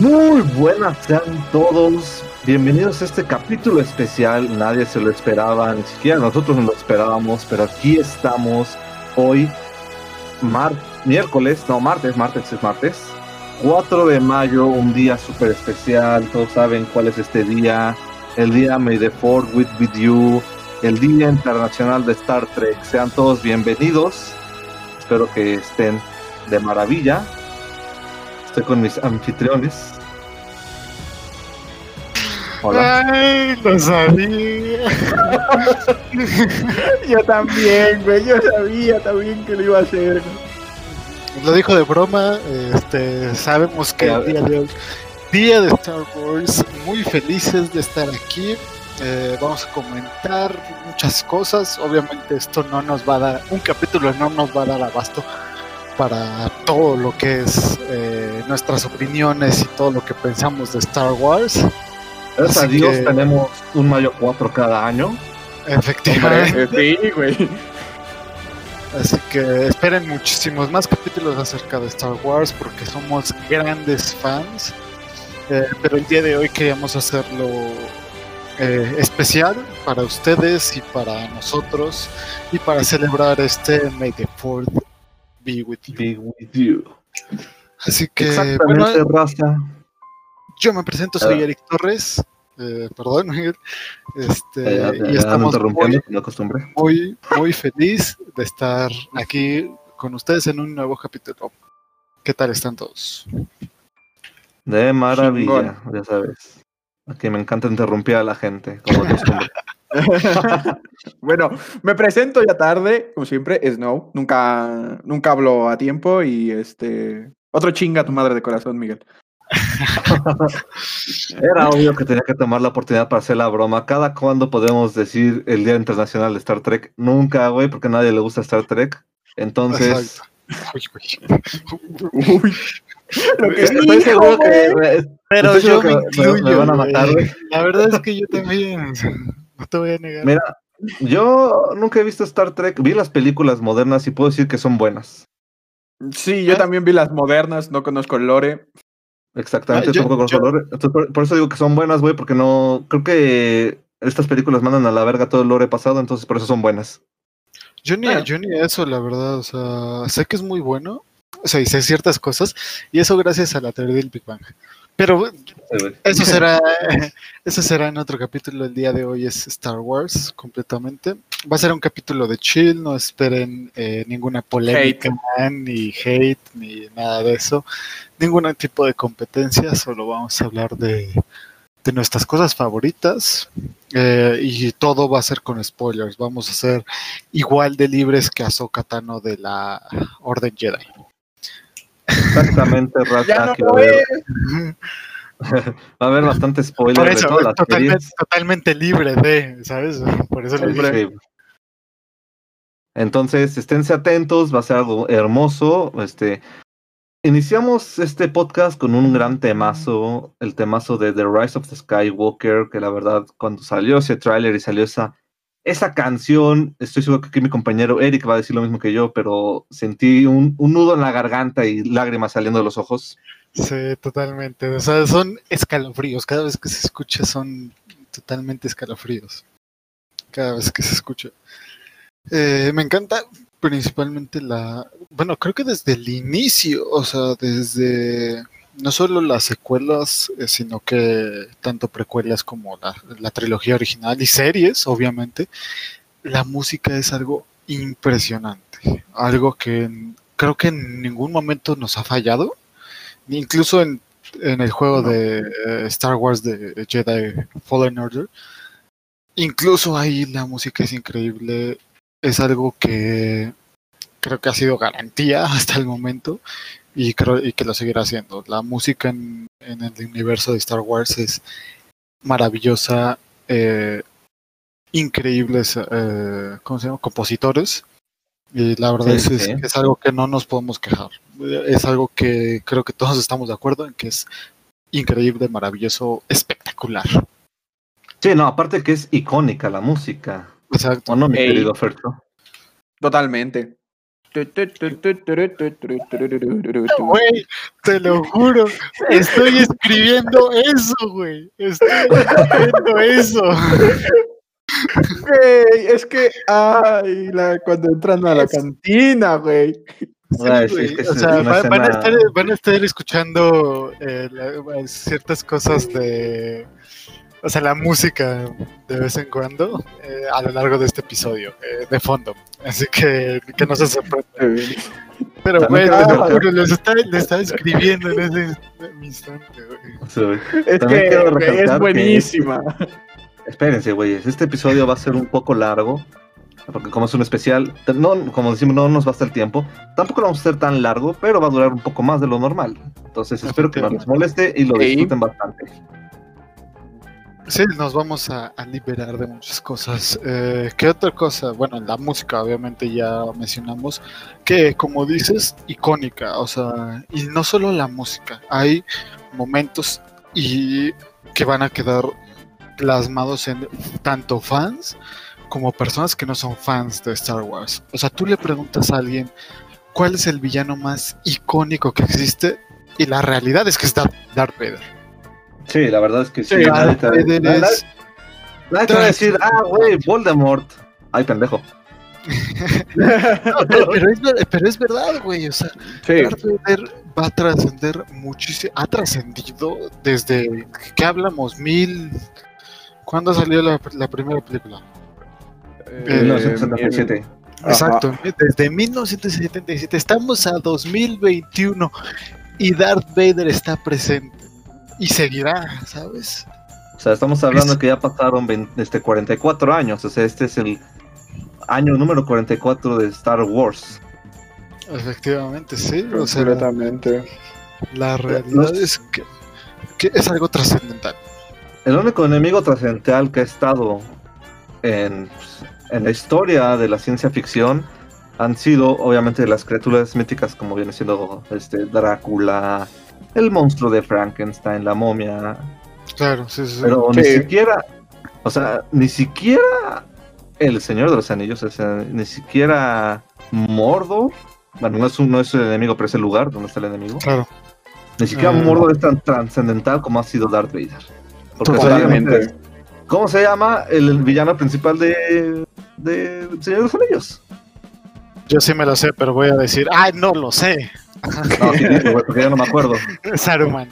Muy buenas sean todos. Bienvenidos a este capítulo especial. Nadie se lo esperaba, ni siquiera nosotros nos lo esperábamos, pero aquí estamos hoy, mar miércoles, no, martes, martes es martes, 4 de mayo, un día súper especial. Todos saben cuál es este día. El día May the Fourth with, with you, el Día Internacional de Star Trek. Sean todos bienvenidos. Espero que estén de maravilla. Estoy con mis anfitriones. Hola. Ay, lo sabía. Yo también, güey. Yo sabía también que lo iba a hacer. Lo dijo de broma. Este, sabemos que el día de hoy, día de Star Wars, muy felices de estar aquí. Eh, vamos a comentar muchas cosas. Obviamente esto no nos va a dar, un capítulo no nos va a dar abasto para todo lo que es eh, nuestras opiniones y todo lo que pensamos de Star Wars. Gracias a Así Dios que- tenemos un mayo 4 cada año. Efectivamente. Sí, güey. Así que esperen muchísimos más capítulos acerca de Star Wars porque somos grandes fans. Eh, pero el día de hoy queríamos hacerlo eh, especial para ustedes y para nosotros y para celebrar este May the Fourth be with you. Be with you. Así que Exactamente, bueno, raza. yo me presento, soy Ah. Eric Torres. Eh, perdón, Miguel. Este, Ya, ya, y ya estamos interrumpiendo, muy, como de costumbre. muy, muy feliz de estar aquí con ustedes en un nuevo capítulo. ¿Qué tal están todos? De maravilla, ya sabes. Aquí me encanta interrumpir a la gente, como de costumbre. bueno, me presento ya tarde, como siempre, Snow. Nunca, nunca hablo a tiempo y este. Otro chinga a tu madre de corazón, Miguel. Era obvio que tenía que tomar la oportunidad para hacer la broma. ¿Cada cuándo podemos decir el Día Internacional de Star Trek? Nunca, güey, porque a nadie le gusta Star Trek. Entonces, Uy, uy. Uy. Lo que estoy dijo, seguro que, Pero estoy yo seguro me que me- van a matar, güey. La verdad es que yo también. No te voy a negar. Mira, yo nunca he visto Star Trek. Vi las películas modernas y puedo decir que son buenas. Sí, yo también vi las modernas, no conozco el lore. Exactamente, Ah, yo- tampoco conozco yo- el lore. Entonces, por, por eso digo que son buenas, güey, porque no. Creo que estas películas mandan a la verga todo el lore pasado, entonces por eso son buenas. Yo ni, Bueno. yo ni eso, la verdad. O sea, sé que es muy bueno. O sea, y sé ciertas cosas. Y eso gracias a la teoría del Big Bang. Pero Eso será, eso será en otro capítulo. El día de hoy es Star Wars completamente. Va a ser un capítulo de chill, no esperen eh, ninguna polémica, ni hate, ni nada de eso. Ningún tipo de competencia, solo vamos a hablar de, de nuestras cosas favoritas. eh, y todo va a ser con spoilers. Vamos a ser igual de libres que Ahsoka Tano de la Orden Jedi. Exactamente, Ya Raza. no que va, a lo haber, es. va a haber bastante spoiler Por de todas las totalmente, totalmente libre de, ¿sabes? Por eso dije. Sí. Entonces, esténse atentos, va a ser algo hermoso. Este, iniciamos este podcast con un gran temazo, el temazo de The Rise of the Skywalker, que la verdad, cuando salió ese tráiler y salió esa, esa canción, estoy seguro que aquí mi compañero Eric va a decir lo mismo que yo, pero sentí un, nudo en la garganta y lágrimas saliendo de los ojos. Sí, totalmente. O sea, son escalofríos. Cada vez que se escucha son totalmente escalofríos. Cada vez que se escucha. Eh, me encanta principalmente la... Bueno, creo que desde el inicio, o sea, desde no solo las secuelas, eh, sino que tanto precuelas como la, la trilogía original y series, obviamente, la música es algo impresionante. Algo que creo que en ningún momento nos ha fallado. Incluso en, en el juego No. de eh, Star Wars de Jedi Fallen Order. Incluso ahí la música es increíble. Es algo que creo que ha sido garantía hasta el momento y creo y que lo seguirá haciendo. La música en, en el universo de Star Wars es maravillosa. eh, increíbles eh, ¿cómo se llama? compositores. Y la verdad Sí, es, sí. es, algo que no nos podemos quejar. Es algo que creo que todos estamos de acuerdo en que es increíble, maravilloso, espectacular. Sí, no, aparte que es icónica la música. Exacto. ¿O no, mi Ey. querido Fercho? Totalmente. Güey, te lo juro, estoy escribiendo eso, güey. Estoy escribiendo eso. Güey, es que, ay, la, cuando entran a la cantina, güey. Sí, güey, o sea, va- van, a estar, van a estar escuchando eh, la- ciertas cosas de. O sea, la música de vez en cuando eh, a lo largo de este episodio, eh, de fondo. Así que que no se sorprendan. Pero, güey, juro, les estaba, les estaba escribiendo en ese instante, güey. Es que es que- buenísima. Espérense, güeyes. Este episodio va a ser un poco largo. Porque como es un especial, no, como decimos, no nos basta el tiempo. Tampoco lo vamos a hacer tan largo, pero va a durar un poco más de lo normal. Entonces espero que no les moleste y lo disfruten bastante. Sí, nos vamos a, liberar de muchas cosas. Eh, ¿Qué otra cosa? Bueno, la música, obviamente, ya mencionamos, que como dices, icónica. O sea, y no solo la música, hay momentos y que van a quedar plasmados en tanto fans como personas que no son fans de Star Wars. O sea, tú le preguntas a alguien cuál es el villano más icónico que existe y la realidad es que es Darth Vader. Sí, la verdad es que sí. Sí, nadie Darth te- Vader nadie- es- nadie te va a decir, ah, güey, Voldemort. Ay, pendejo. No, pero, pero es, ver- pero es verdad, güey. O sea, Sí. Darth Vader va a trascender muchísimo. Ha trascendido desde. ¿Qué hablamos? Mil. ¿Cuándo salió la, la primera película? Eh, 1977. Ajá. Exacto, desde 1977. Estamos a 2021 y Darth Vader está presente. Y seguirá, ¿sabes? O sea, estamos hablando que ya pasaron 20 este, 44 años. O sea, este es el año número 44 de Star Wars. Efectivamente, sí. O sea, Completamente. la realidad No- es que, que es algo trascendental. El único enemigo trascendental que ha estado en, en la historia de la ciencia ficción han sido obviamente las criaturas míticas como viene siendo este Drácula, el monstruo de Frankenstein, la momia, Claro, sí, sí. sí. pero ni siquiera, o sea, ni siquiera el Señor de los Anillos, o sea, ni siquiera Mordor, bueno, no es, un, no es el enemigo, pero es el lugar donde está el enemigo. Claro. Ni siquiera Ah. Mordor es tan trascendental como ha sido Darth Vader. Porque, Totalmente. ¿Cómo se llama el villano principal de, de Señor de los Anillos? Yo sí me lo sé, pero voy a decir, ¡ay, no lo sé! No, sí, dilo, güey, porque ya no me acuerdo. Saruman.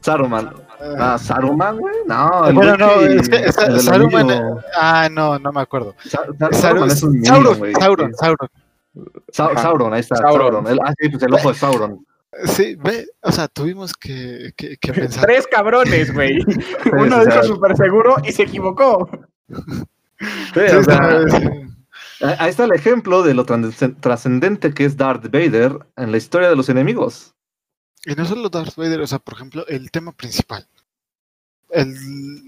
Saruman. Ah, Saruman, güey. No, bueno, no, que- es que Saruman. Ah, no, no me acuerdo. Sa- Sa- Saru- Saruman es un niño, Sauron. Sauron, Sauron. Sa- Ajá. Sauron, ahí está. Sauron. Ah, sí, pues el ojo de Sauron. Sí, ve, o sea, tuvimos que, que, que pensar. Tres cabrones, güey. Uno sea- dijo súper seguro y se equivocó. Sí, Sí, o sea. Ahí está el ejemplo de lo trascend- trascendente que es Darth Vader en la historia de los enemigos. Y no solo Darth Vader, o sea, por ejemplo, el tema principal. El,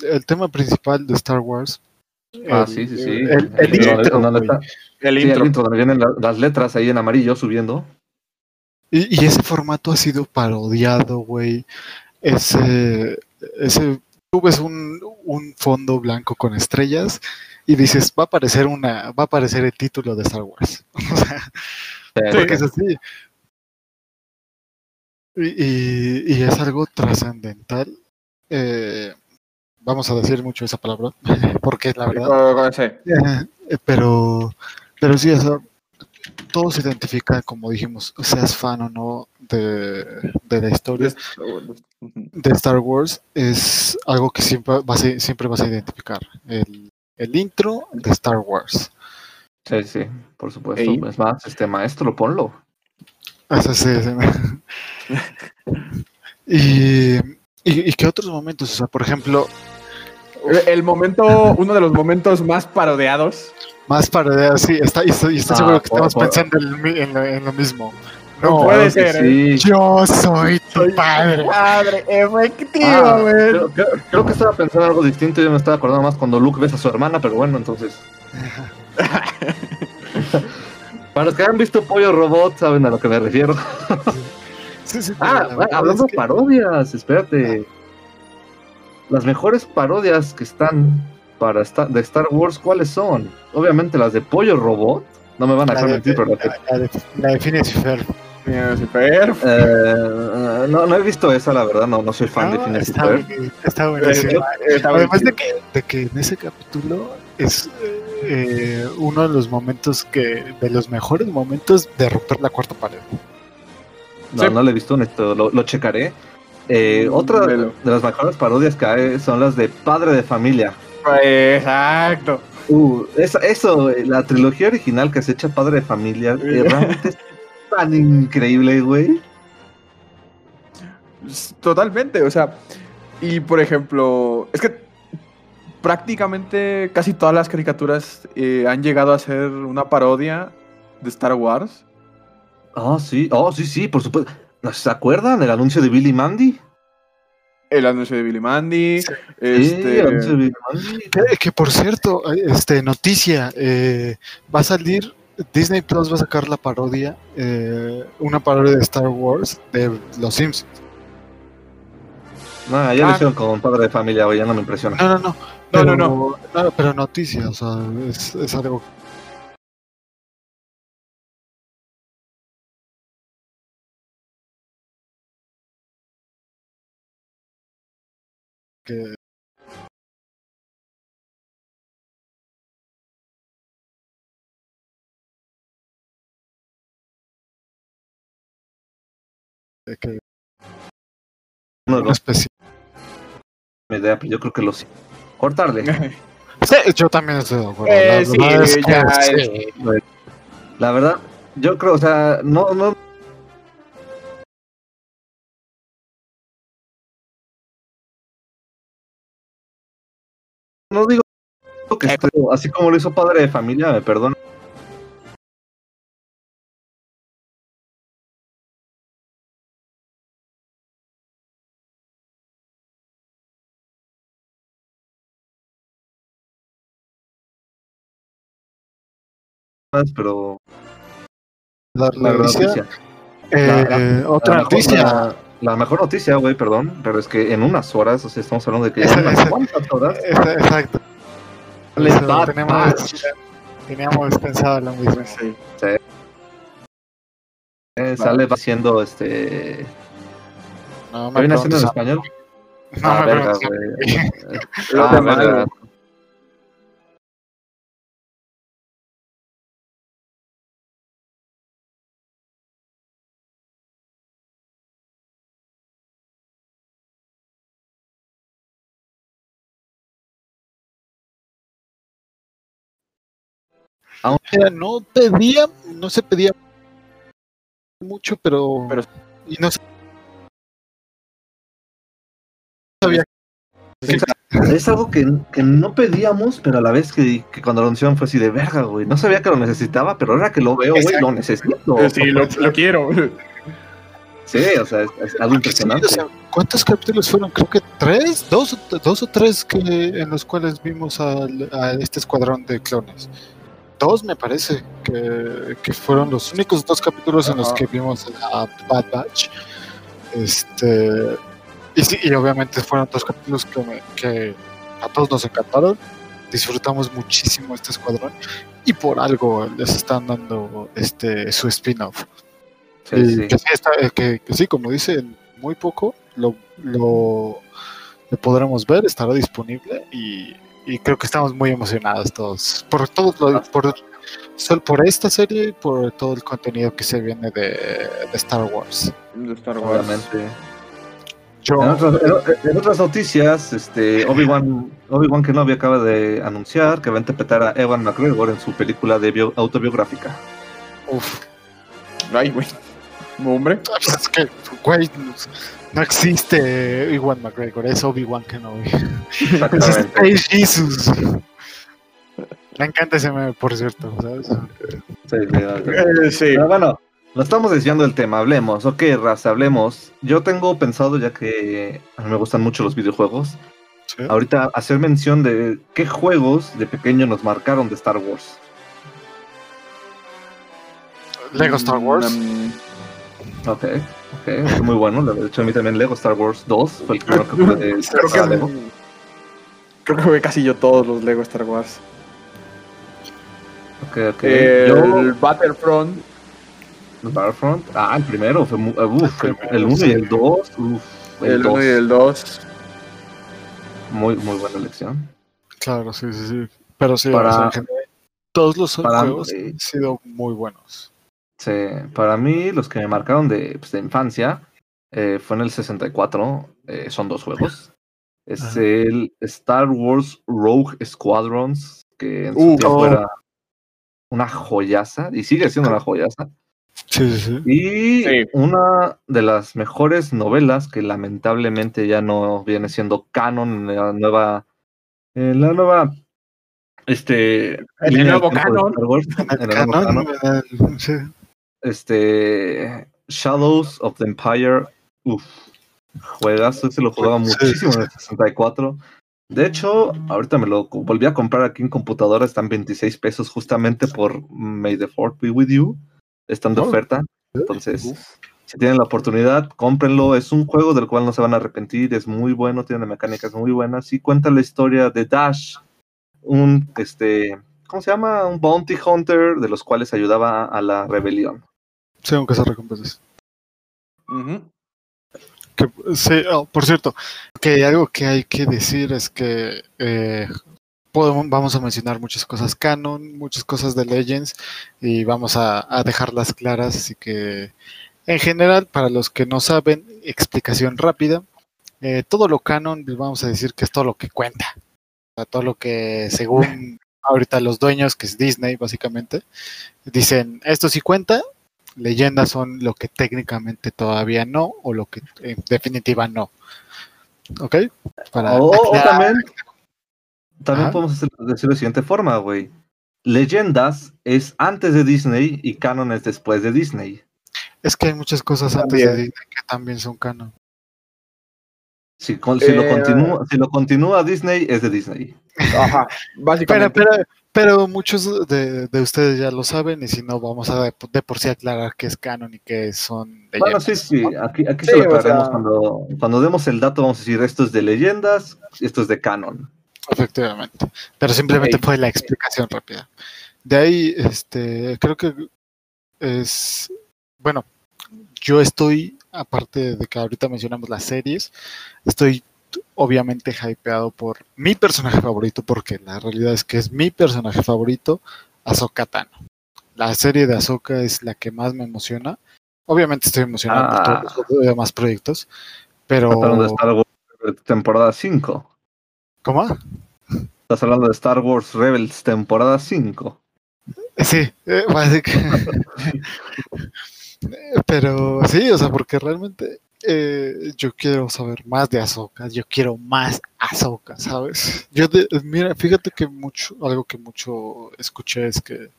el tema principal de Star Wars. Ah, el- sí, sí, sí. El, intro, está- sí, el intro. intro, donde vienen la- las letras ahí en amarillo subiendo. Y, y ese formato ha sido parodiado, güey. Ese, ese, tú ves un, un fondo blanco con estrellas y dices, va a aparecer una, va a aparecer el título de Star Wars. O sea, porque es así. Y, y- y es algo trascendental. Eh, vamos a decir mucho esa palabra, porque la verdad. Eh, pero, pero sí, o sea, todo se identifica, como dijimos, seas fan o no de, de la historia de Star Wars, es algo que siempre vas a, siempre vas a identificar. El, el intro de Star Wars. Sí, sí, por supuesto. Ey. Es más, este maestro, ponlo. Eso sí, sí. y, y, y qué otros momentos, o sea, por ejemplo, El momento, uno de los momentos más parodiados. más para sí, está, y estoy, y estoy Ah, seguro que por- estamos por- pensando en, lo, en lo mismo. No No, puede ser, ¿eh? Sí. yo soy tu padre. Padre, efectivo, Ah, güey. creo, creo- creo que estaba pensando algo distinto. Yo me estaba acordando más cuando Luke besa a su hermana, pero bueno, entonces. Para los que han visto Pollo Robot, saben a lo que me refiero. Sí, sí, pero Ah, bueno, hablando de que- parodias, espérate. Las mejores parodias que están para esta- de Star Wars, ¿cuáles son? Obviamente las de Pollo Robot, No me van a dejar de, mentir, pero la, la, la de, la de Phineas y Ferb. Eh, no, no he visto esa, la verdad, no, no soy fan de Phineas y está, Ferb. está buenísimo. Está Además de que, de que en ese capítulo es eh, uno de los momentos que, de los mejores momentos de romper la cuarta pared. No, Sí. no lo he visto, esto lo, lo checaré. Eh, Mm, otra de las mejores parodias que hay son las de Padre de Familia. Exacto. Uh, esa- eso, eh, la trilogía original que se echa Padre de Familia, eh, realmente tan increíble, güey. Totalmente, o sea, y por ejemplo, es que prácticamente casi todas las caricaturas eh, han llegado a ser una parodia de Star Wars. Oh, sí, oh, sí, sí, por supuesto. ¿No ¿Se acuerdan del anuncio de Billy Mandy? El anuncio de Billy Mandy. Sí, Este, el anuncio de Billy Mandy. Que, que, por cierto, este noticia, eh, va a salir, Disney Plus va a sacar la parodia, eh, una parodia de Star Wars de Los Simpsons. No, ya Ah. lo hicieron con Padre de Familia, güey, ya no me impresiona. No, no, no. No, Pero, no, no, pero noticia, o sea, es, es algo que que de un los especial. me idea, pero yo creo que los cortarle. Sí, yo también estoy de acuerdo. Eh, la sí, verdad es que ya, sí. La verdad, yo creo, o sea, no, no. No digo que esté- así como lo hizo padre de familia, me perdona. Pero La, la la verdad, noticia, eh, otra mejor- noticia. La, mejor noticia, güey, perdón, pero es que en unas horas, o sea, estamos hablando de que en unas cuantas horas Exacto. Les tenemos, teníamos pensado lo mismo. Sí. eh, sale haciendo este. No ¿Qué viene haciendo en español? No ah, me verga, güey. Ah, verga. Mira, no pedía, no se pedía mucho, pero, Pero- y no sabía Es algo que, que no pedíamos, pero a la vez que, que cuando lo anunciaron fue así de verga, güey. No sabía que lo necesitaba, pero ahora que lo veo, güey, lo necesito. Eh, Sí, lo, lo quiero. Sí, o sea, es, es algo sí, impresionante. o sea, ¿Cuántos capítulos fueron? Creo que tres, dos, o- dos o tres que en los cuales vimos al- a, este escuadrón de clones. Dos me parece que, que fueron los únicos dos capítulos en los que vimos a Bad Batch. Este y sí, y obviamente fueron dos capítulos que, me- que a todos nos encantaron. Disfrutamos muchísimo este escuadrón y por algo les están dando este su spin-off. Sí, Y sí. Que, sí está- eh, que- que sí, como dicen, muy poco lo, lo, lo podremos ver, estará disponible y, y creo que estamos muy emocionados todos por todo lo- por, sol- por esta serie y por todo el contenido que se viene de, de Star Wars. De Star Wars. Obviamente. Yo, En otras, en- en otras noticias, este, Obi-Wan Obi Kenobi acaba de anunciar que va a interpretar a Evan McGregor en su película de bio- autobiográfica. uf, Ay, güey. Hombre. es que, güey, no existe Ewan McGregor, es Obi-Wan Kenobi. Es Exactamente. Space Jesus. Me encanta ese meme, por cierto, ¿sabes? Sí, sí, sí. Eh. Pero bueno, nos estamos desviando del tema, hablemos. Ok, raza, hablemos. Yo tengo pensado, ya que a mí me gustan mucho los videojuegos, Sí. ahorita hacer mención de qué juegos de pequeño nos marcaron de Star Wars. Lego Star Wars. Mm, Ok, ok, es muy bueno. De hecho, a mí también Lego Star Wars 2 fue el primero que pude creo descargar que Lego. creo que jugué casi yo todos los Lego Star Wars. Ok, ok. El Yo, Battlefront. Battlefront. Ah, el primero. Fue mu- uf, el, el 1 y el 2. Uf, el El 1 2. y el 2. Muy, muy buena elección. Claro, sí, sí, sí. Pero sí, Para- o sea, en general, todos los para juegos mí- han sido muy buenos. Sí, para mí, los que me marcaron de, pues, de infancia eh, fue en el 64. eh, son dos juegos. Es Ajá. el Star Wars Rogue Squadrons, que en su Uf. tiempo Oh. era una joyaza, y sigue siendo una joyaza. Sí, sí, sí. Y Sí. una de las mejores novelas que lamentablemente ya no viene siendo canon en la nueva, en la nueva, este, En el nuevo canon. Wars, en el nuevo Canon, este, Shadows of the Empire, uff, juegazo, ese lo jugaba muchísimo en el 64. De hecho, ahorita me lo volví a comprar aquí en computadora, están 26 pesos justamente por May the Fourth be with you, están de Oh. oferta. Entonces, si tienen la oportunidad, cómprenlo. Es un juego del cual no se van a arrepentir, es muy bueno, tiene mecánicas muy buenas y cuenta la historia de Dash, un, este, ¿cómo se llama? Un bounty hunter de los cuales ayudaba a la rebelión. Sí, aunque se recompensas. Que, sí, oh, por cierto, que algo que hay que decir es que eh, podemos, vamos a mencionar muchas cosas canon, muchas cosas de Legends y vamos a, a dejarlas claras. Así que, en general, para los que no saben, explicación rápida. eh, todo lo canon, vamos a decir que es todo lo que cuenta. O sea, todo lo que, según ahorita los dueños, que es Disney, básicamente, dicen esto sí cuenta, leyendas son lo que técnicamente todavía no o lo que en definitiva no. ¿Ok? Para O, o aclarar. también, también Ajá. podemos decirlo de la siguiente forma, güey. Leyendas es antes de Disney y canon es después de Disney. Es que hay muchas cosas antes de. Disney que también son canon. Si, con- si lo Eh, continúa, si lo continúa Disney, es de Disney. Ajá, básicamente. pero, pero muchos de, de ustedes ya lo saben y si no, vamos a de, de por sí aclarar qué es canon y qué son Bueno, leyendas. sí, sí, ¿no? aquí, aquí Sí, se lo sea- cuando, cuando demos el dato, vamos a decir esto es de leyendas, esto es de canon. Efectivamente. Pero simplemente fue la explicación rápida. De ahí, este, creo que es, bueno, yo estoy, aparte de que ahorita mencionamos las series, estoy obviamente hypeado por mi personaje favorito, porque la realidad es que es mi personaje favorito, Ahsoka Tano. La serie de Ahsoka es la que más me emociona. Obviamente estoy emocionado Ah. por todos los demás proyectos, pero... Estás hablando de Star Wars temporada 5. ¿Cómo? Estás hablando de Star Wars Rebels temporada 5. Sí, eh, básicamente. Pero sí, o sea, porque realmente eh, yo quiero saber más de Ahsoka, yo quiero más Ahsoka, ¿sabes? Yo, de- mira, fíjate que mucho, algo que mucho escuché es que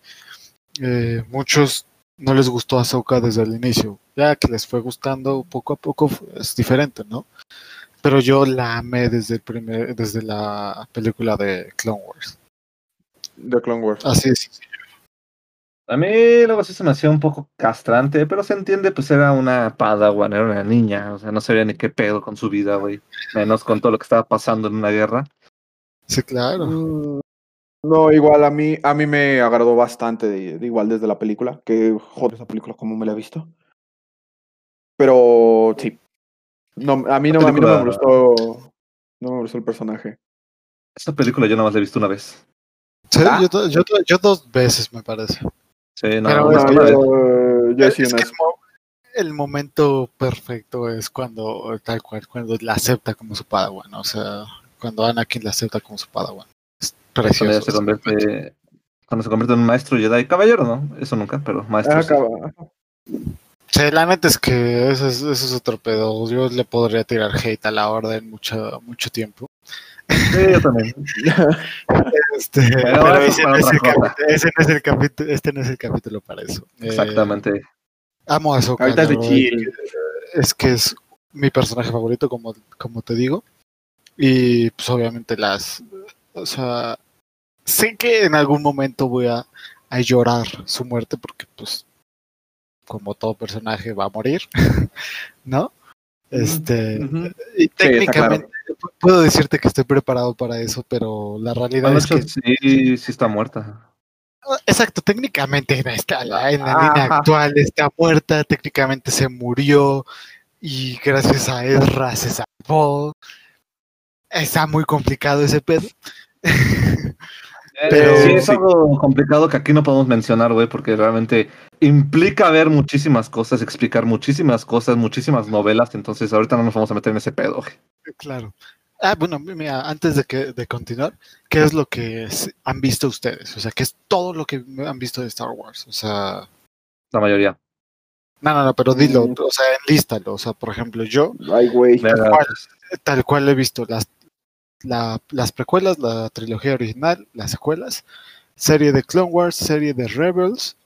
eh, muchos no les gustó Ahsoka desde el inicio, ya que les fue gustando poco a poco es diferente, ¿no? Pero yo la amé desde el primer, desde la película de Clone Wars. De Clone Wars. Así es. A mí luego sí se me hacía un poco castrante, pero se entiende, pues era una padawan, era una niña, o sea, no sabía ni qué pedo con su vida, güey. Menos con todo lo que estaba pasando en una guerra. Sí, claro. Mm, No, igual a mí, a mí me agradó bastante, de, de igual desde la película, que joder, esa película como me la he visto. Pero sí. No, a mí no, a mí no me gustó. No me gustó el personaje. Esta película yo nada más la he visto una vez. Sí, ¿Ah? yo, yo, yo dos veces me parece. Sí, no, Pero No, yo, yo he Es sido que una- el, mo- el momento perfecto es cuando, tal cual, cuando la acepta como su padawan. O sea, cuando Anakin la acepta como su padawan. Es Cuando precioso. se convierte, cuando se convierte en un maestro Jedi, caballero, ¿no? Eso nunca, pero maestro. Ah, sí. Sí, la neta es que eso es, eso es otro pedo. Yo le podría tirar hate a la orden mucho, mucho tiempo. Sí, yo también. Este, Pero ese, no es el capítulo, ese no es el capítulo, este no es el capítulo para eso. Eh, Exactamente. amo a Ahsoka, Ahorita es de chill. es que es mi personaje favorito, como, como te digo. Y pues obviamente las... O sea, sé que en algún momento voy a, a llorar su muerte porque pues como todo personaje va a morir, ¿no? Este, y claro. técnicamente puedo decirte que estoy preparado para eso, pero la realidad Bueno, es que sí, sí está muerta. Exacto, técnicamente está la, en la línea actual está muerta, técnicamente se murió y gracias a Ezra se salvó. Está muy complicado ese pedo. Pero sí es algo complicado que aquí no podemos mencionar, güey, porque realmente implica ver muchísimas cosas, explicar muchísimas cosas, muchísimas novelas, entonces ahorita no nos vamos a meter en ese pedo, güey. Claro. Ah, bueno, mira, antes de, que, de continuar, ¿qué es lo que han visto ustedes? O sea, ¿qué es todo lo que han visto de Star Wars? O sea... La mayoría. No, no, no, pero dilo, mm. o sea, enlístalo. O sea, por ejemplo, yo... Ay, güey. Tal, cual, he visto las, las precuelas, la trilogía original, las secuelas, serie de Clone Wars, serie de Rebels,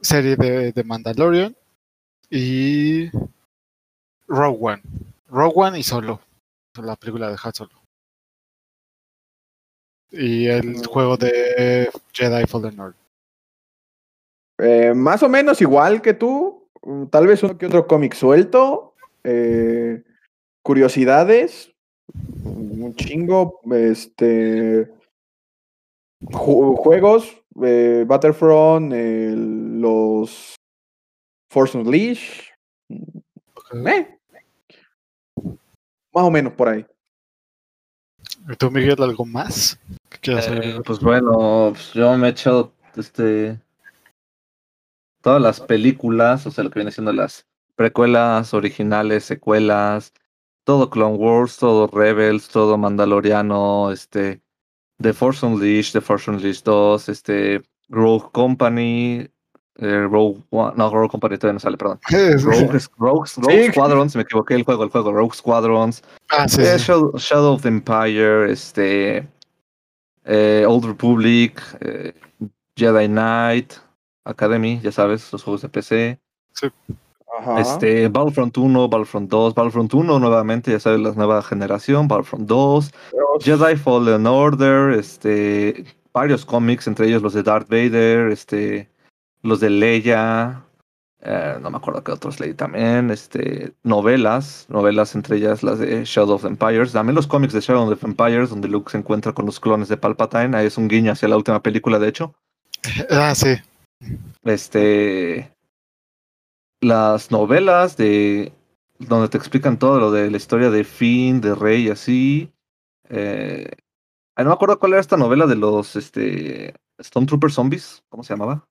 serie de, de Mandalorian y Rogue One. Rogue One y solo la película de Han Solo. Y el juego de Jedi Fallen Order. Eh, más o menos igual que tú, mm, tal vez uno que otro cómic suelto, eh, curiosidades, un chingo, este, juegos, eh, Battlefront, los Force Unleashed, más o menos por ahí. ¿Y tú, Miguel, algo más? Eh, pues bueno, pues yo me he echado este todas las películas, o sea, lo que viene siendo las precuelas, originales, secuelas, todo Clone Wars, todo Rebels, todo Mandaloriano, este, The Force Unleashed, The Force Unleashed 2, este, Rogue Company, eh, Rogue One, no, Rogue Company todavía no sale, perdón. Rogue, Rogue, Squadrons, me equivoqué el juego, el juego, Rogue Squadrons. Ah, sí, eh, Shadow, of the Empire, este, eh, Old Republic, eh, Jedi Knight, Academy, ya sabes, los juegos de PC. Sí. Ajá. Este, Battlefront 1, Battlefront 2, Battlefront 1 nuevamente, ya sabes, la nueva generación, Battlefront 2, Jedi Fallen Order, este, varios cómics, entre ellos los de Darth Vader, este, los de Leia, eh, no me acuerdo qué otros leí también, este, novelas, novelas entre ellas las de Shadow of the Empires, también los cómics de Shadow of the Empires, donde Luke se encuentra con los clones de Palpatine, ahí es un guiño hacia la última película, de hecho. Ah, sí. Este, las novelas de donde te explican todo lo de la historia de Finn, de Rey y así. Eh, no me acuerdo cuál era esta novela de los este, Stormtrooper Zombies, ¿cómo se llamaba?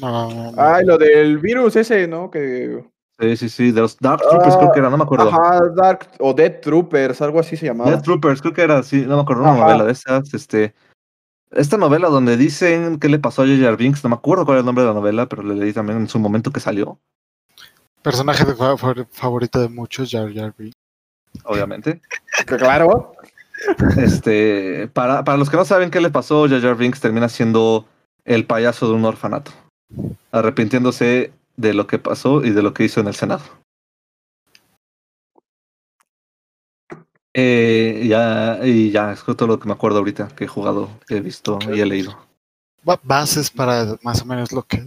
No, Ay, lo del virus ese, ¿no? Que... Sí, sí, sí, de los Dark Troopers creo que era, no me acuerdo. Ajá, Dark, o Dead Troopers, algo así se llamaba. Dead Troopers, creo que era, sí, no me acuerdo, una novela de esas, este... Esta novela donde dicen qué le pasó a J.J. Binks, no me acuerdo cuál era el nombre de la novela, pero le leí también en su momento que salió. Personaje de favorito de muchos, Jar Jar Binks. Obviamente. claro. Este, para, para los que no saben qué le pasó, Jar Jar Binks termina siendo el payaso de un orfanato arrepintiéndose de lo que pasó y de lo que hizo en el Senado. Eh, ya, y ya, es todo lo que me acuerdo ahorita, que he jugado, he visto y he leído. Bases para más o menos lo que,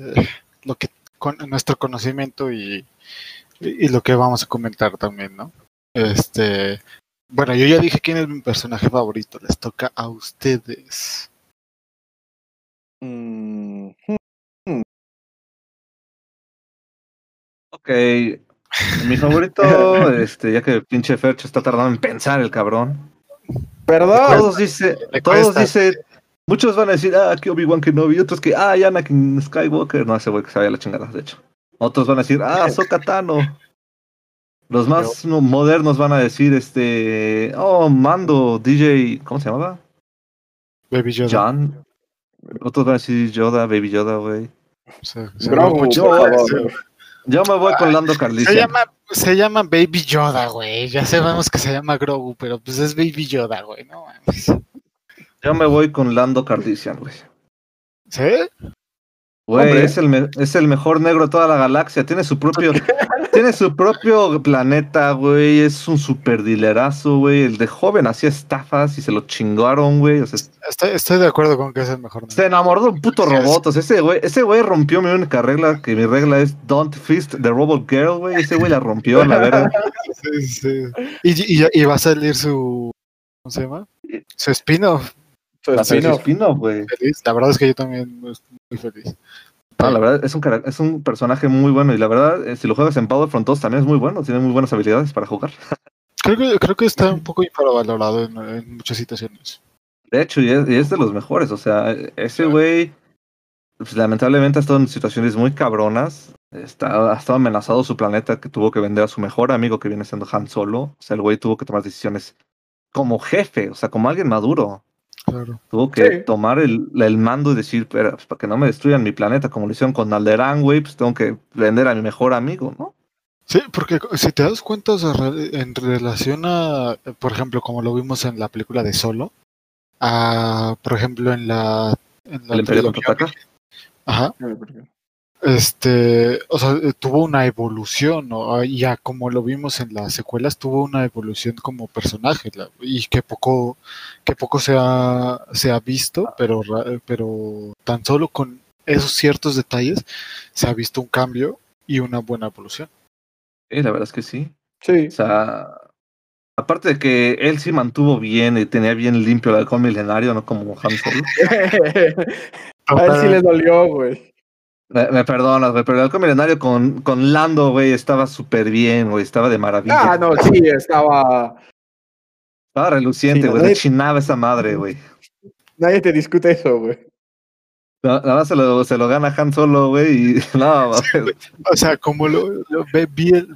lo que con nuestro conocimiento y, y, lo que vamos a comentar también, ¿no? Este, bueno, yo ya dije quién es mi personaje favorito, les toca a ustedes. Mm, Ok. Mi favorito, este, ya que pinche Fercho está tardando en pensar el cabrón. Perdón. Todos dice, todos dice, muchos van a decir, ah, que Obi-Wan Kenobi, otros que, ah, Anakin Skywalker, no, ese güey que se vaya a la chingada, de hecho. Otros van a decir, ah, Sokatano. Los más modernos van a decir, este, oh, Mando, DJ, ¿cómo se llamaba? Baby Yoda. John. Otros van a decir Yoda, Baby Yoda, güey. Yo me voy con Lando Carlisian. Se llama, se llama Baby Yoda, güey. Ya sabemos que se llama Grogu, pero pues es Baby Yoda, güey. No mames. Yo me voy con Lando Carlisian, güey. ¿Sí? Güey, es el, es el mejor negro de toda la galaxia. Tiene su propio, tiene su propio planeta, güey. Es un super dilerazo, güey. El de joven hacía estafas y se lo chingaron, güey. O sea, estoy, estoy, de acuerdo con que es el mejor. Negro. Se enamoró de un puto robot. O sea, ese güey, ese güey rompió mi única regla, que mi regla es Don't Fist the Robot Girl, güey. Ese güey la rompió, la verdad. Sí, sí. Y, y, y va a salir su. ¿Cómo se llama? Su spin-off Güey. La verdad es que yo también estoy muy feliz. No, la verdad es un, es un personaje muy bueno y la verdad, eh, si lo juegas en Front 2 también es muy bueno, tiene muy buenas habilidades para jugar. Creo que, creo que está un poco infravalorado en, muchas situaciones. De hecho, y es, de los mejores, o sea, ese güey pues, lamentablemente ha estado en situaciones muy cabronas, está, ha estado amenazado su planeta que tuvo que vender a su mejor amigo que viene siendo Han Solo, o sea, el güey tuvo que tomar decisiones como jefe, o sea, como alguien maduro. Tuvo que tomar el, el, mando y decir, pero pues, para que no me destruyan mi planeta, como lo hicieron con Alderaan, güey, pues tengo que vender a mi mejor amigo, ¿no? Sí, porque si te das cuenta, en relación a, por ejemplo, como lo vimos en la película de Solo, a, por ejemplo, en la... En la ¿El Imperio Ajá este, o sea, eh, tuvo una evolución, ¿no? ya como lo vimos en las secuelas, tuvo una evolución como personaje, y que poco, que poco se ha, se ha visto, pero, pero tan solo con esos ciertos detalles se ha visto un cambio y una buena evolución. Sí, la verdad es que sí. Sí. O sea, aparte de que él sí mantuvo bien y tenía bien limpio el halcón milenario, no como Han Solo. A él sí le dolió, güey. Me, perdonas, güey, pero el halcón milenario con, con Lando, güey, estaba súper bien, güey, estaba de maravilla. Ah, no, sí, estaba. Estaba reluciente, güey, sí, chinaba esa madre, güey. Nadie te discute eso, güey. Nada más se lo, se lo gana Han Solo, güey, y nada más. o sea, como lo, lo ve,